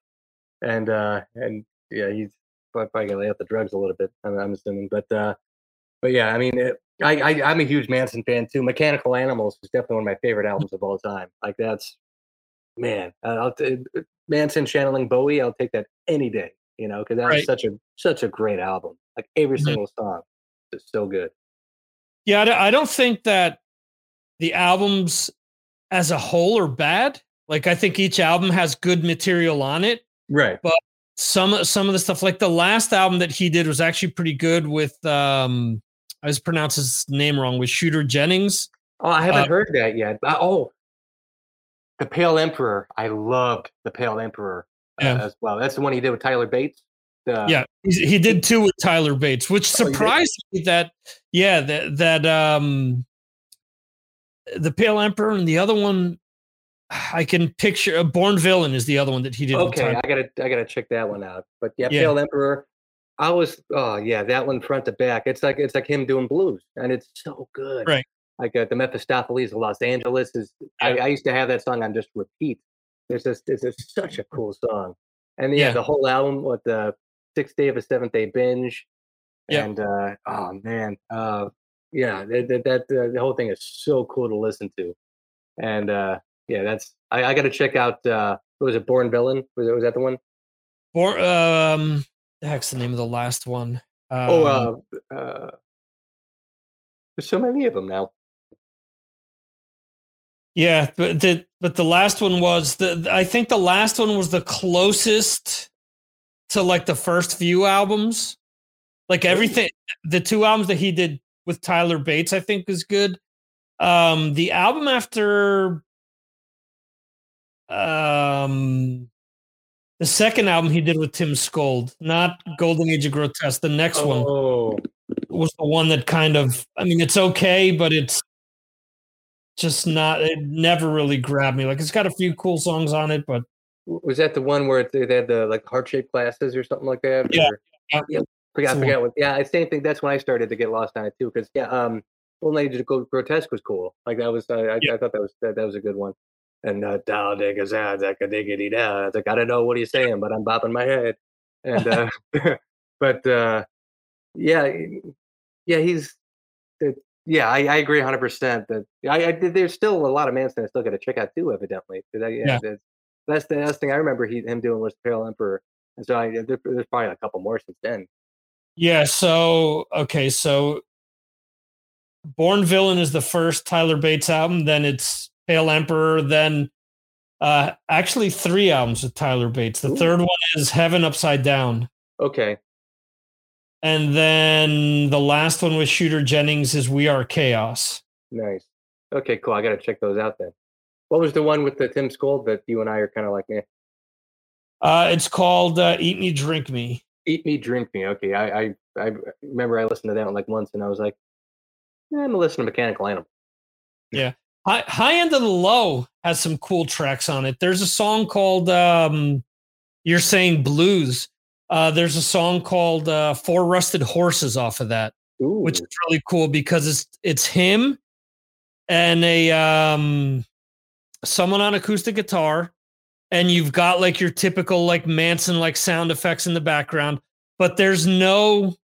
and uh, and yeah, he's probably gonna lay out the drugs a little bit. I'm, I'm assuming, but uh, but yeah, I mean, it, I, I I'm a huge Manson fan too. Mechanical Animals is definitely one of my favorite albums of all time. Like that's man, uh, I'll t- Manson channeling Bowie. I'll take that any day. You know, because that's Right. such a such a great album. Like every Mhm. single song is so good. Yeah, I don't think that the albums as a whole are bad. Like I think each album has good material on it. Right. But some some of the stuff, like the last album that he did, was actually pretty good. With um, I was pronounced his name wrong. With Shooter Jennings. Oh, I haven't Uh, heard that yet. Oh, the Pale Emperor. I loved the Pale Emperor uh, Yeah. as well. That's the one he did with Tyler Bates. The, yeah, he did two with Tyler Bates, which Oh, surprised me that yeah that that um, the Pale Emperor and the other one. I can picture a Born Villain is the other one that he did. Okay, I gotta I gotta check that one out. But yeah, Yeah. Pale Emperor. I was oh yeah, that one front to back. It's like it's like him doing blues, and it's so good. Right. Like uh, the Mephistopheles of Los Angeles is. I, I used to have that song on just repeat. It's just it's just such a cool song, and yeah, Yeah. the whole album with the sixth day of a seventh day binge, Yeah. and uh, oh man, uh, yeah, that that, that uh, the whole thing is so cool to listen to, and uh, yeah, that's I, I got to check out. Uh, what was it Born Villain? Was, it, was that the one? Or um, the heck's the name of the last one? Um, Oh, uh, uh, there's so many of them now. yeah, but the but the last one was the. I think the last one was the closest to like the first few albums. Like everything, the two albums that he did with Tyler Bates, I think is good. Um, the album after, um, the second album he did with Tim Skold, not Golden Age of Grotesque. The next one Oh, was the one that kind of I mean it's okay, but it's just not it never really grabbed me. Like it's got a few cool songs on it, but was that the one where they they had the like heart shaped glasses or something like that? Yeah, Or- yeah. Yeah. Forgot, the forgot what. Yeah, same thing. That's when I started to get lost on it too. Because yeah, um, Age of Grotesque was cool. Like that was, uh, I, Yeah. I thought that was that, that was a good one. And uh, down digga zah, zaka diggity da. I was like, I don't know what he's saying, but I'm bopping my head. And uh, but uh, yeah, yeah, he's that- yeah, I, I agree 100 percent that I, I. There's still a lot of Manson I still got to check out too, evidently. I, yeah, Yeah. That's, that's the last thing I remember he, him doing was Pale Emperor, and so I, there, there's probably a couple more since then. Yeah. So okay, so Born Villain is the first Tyler Bates album. Then it's Pale Emperor. Then uh actually three albums with Tyler Bates. The Ooh. third one is Heaven Upside Down. Okay, And then the last one with Shooter Jennings is We Are Chaos. nice. Okay, cool. I got to check those out then. What was the one with the Tim Skold that you and I are kind of like, eh, Uh, it's called uh, Eat Me, Drink Me. Eat me, drink me? Okay, I, I I remember I listened to that one like once, and I was like, eh, I'm gonna listen to Mechanical Animal. High, High End of the Low has some cool tracks on it. There's a song called um, You're Saying Blues. Uh, there's a song called uh, Four Rusted Horses off of that, Ooh, which is really cool because it's it's him and a um, someone on acoustic guitar, and you've got like your typical like Manson like sound effects in the background, but there's no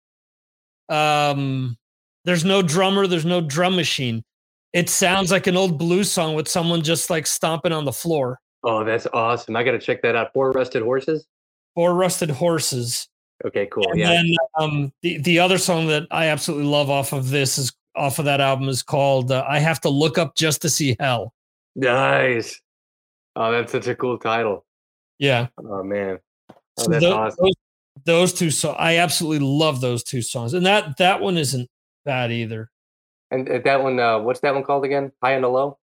um, there's no drummer, there's no drum machine. It sounds like an old blues song with someone just like stomping on the floor. oh, that's awesome. I got to check that out. Four Rusted Horses. Four rusted horses. Okay, cool. And yeah, then um, the the other song that I absolutely love off of this is off of that album is called uh, "I Have to Look Up Just to See Hell." nice. Oh, that's such a cool title. Yeah, Oh man, oh, So that's tho- awesome. those, those two songs, I absolutely love those two songs, and that that one isn't bad either. And uh, that one, uh, what's that one called again? High and the Low.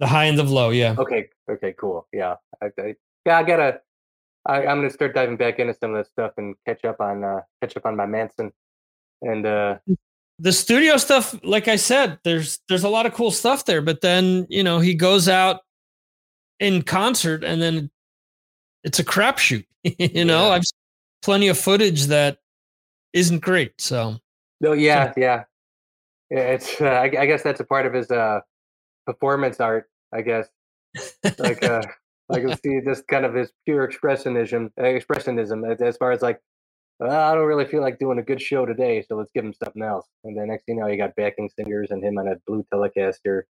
The high and the low, yeah. Okay, okay, cool. Yeah, I, I, yeah, I gotta. I, I'm gonna start diving back into some of that stuff and catch up on uh, catch up on my Manson. And uh, the studio stuff, like I said, there's there's a lot of cool stuff there, but then you know he goes out in concert and then it's a crapshoot. you know, Yeah. I've plenty of footage that isn't great. So no, yeah, yeah, yeah. It's uh, I, I guess that's a part of his uh, performance art. I guess like uh, like you see this kind of his pure expressionism, uh, expressionism as, as far as like well, I don't really feel like doing a good show today, so let's give him something else. And then next thing you know, you got backing singers and him on a blue Telecaster.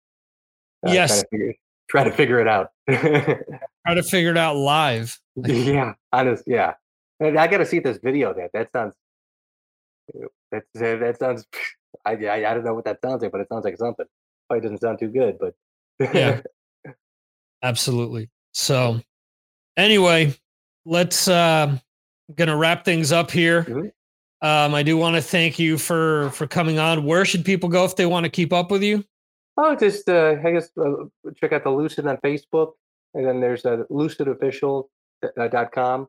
uh, Yes. Trying to figure, try to figure it out. Try to figure it out live. yeah, honest, yeah. I got to see this video. That that sounds. That that sounds. I, I I don't know what that sounds like, but it sounds like something. Probably doesn't sound too good, but Yeah. Absolutely. So, anyway, let's uh gonna wrap things up here. Mhm. Um, I do want to thank you for for coming on. Where should people go if they want to keep up with you? Oh, just uh, I guess uh, check out the Lucid on Facebook, and then there's uh, lucidofficial.com,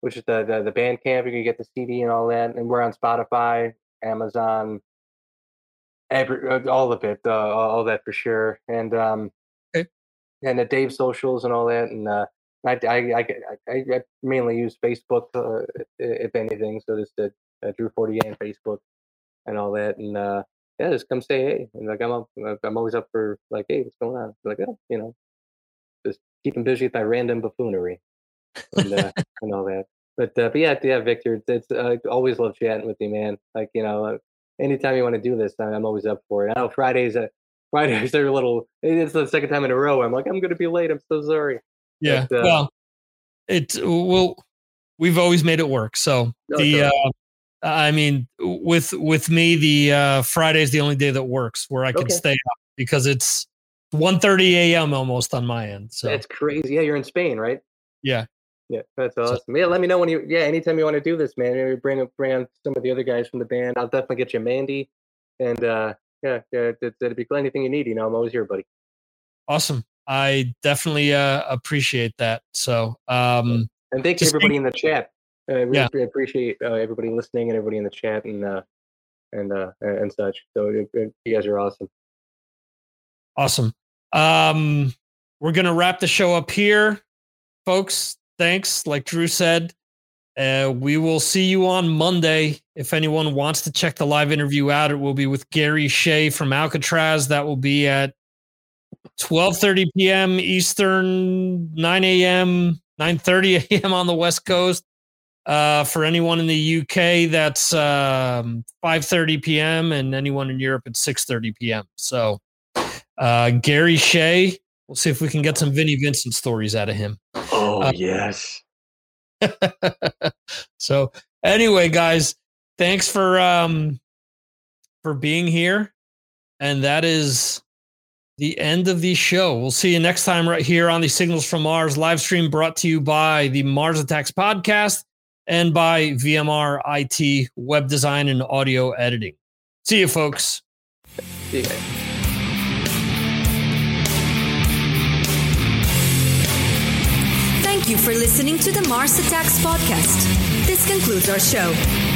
which is the, the the Bandcamp. You can get the CD and all that, and we're on Spotify, Amazon, every uh, all of it, uh, all all that for sure. And um, Okay. and the Dave socials and all that, and uh, I, I, I, I, I mainly use Facebook uh, if anything. So just the uh, Drew Fortier and Facebook and all that, and uh, yeah, just come say hey. And like I'm up, I'm always up for like, hey, what's going on? Like, oh, you know, just keeping busy with my random buffoonery and uh, and all that. But uh, but yeah, yeah, Victor, it's, it's uh, always love chatting with you, man. Like you know, uh, anytime you want to do this, I- I'm always up for it. I know Fridays, uh, Fridays are a little. It's the second time in a row. I'm like, I'm gonna be late. I'm so sorry. Yeah. But, uh, well, it will. We've always made it work. So No, the. it's Uh, I mean, with with me, the uh, Friday is the only day that works where I can Okay. stay up because it's 1.30 a.m. almost on my end. So That's crazy. Yeah, you're in Spain, right? yeah, Yeah, that's awesome. Yeah, let me know when you. Yeah, anytime you want to do this, man. Maybe bring bring on some of the other guys from the band. I'll definitely get you Mandy, and uh yeah, yeah, it, it'd be cool. Anything you need, you know, I'm always here, buddy. awesome. I definitely uh, appreciate that. So um, And thank you everybody in the chat. Uh, really Yeah. appre- appreciate uh, everybody listening and everybody in the chat and uh and uh and such. So it, it- you guys are awesome. Awesome. Um, we're gonna wrap the show up here, folks. Thanks. Like Drew said, uh, we will see you on Monday. If anyone wants to check the live interview out, it will be with Gary Shea from Alcatrazz. That will be at 12:30 p.m. Eastern, 9 a.m., 9:30 a.m. on the West Coast. Uh, for anyone in the UK, that's um, 5:30 p.m. and anyone in Europe, it's 6:30 p.m. So uh, Gary Shea. We'll see if we can get some Vinnie Vincent stories out of him. Oh Uh, yes. so anyway, guys, thanks for um for being here. And that is the end of the show. We'll see you next time right here on the Signals from Mars live stream brought to you by the Mars Attacks podcast and by VMR IT web design and audio editing. See you folks. See you guys. Thank you for listening to the Mars Attacks podcast. This concludes our show.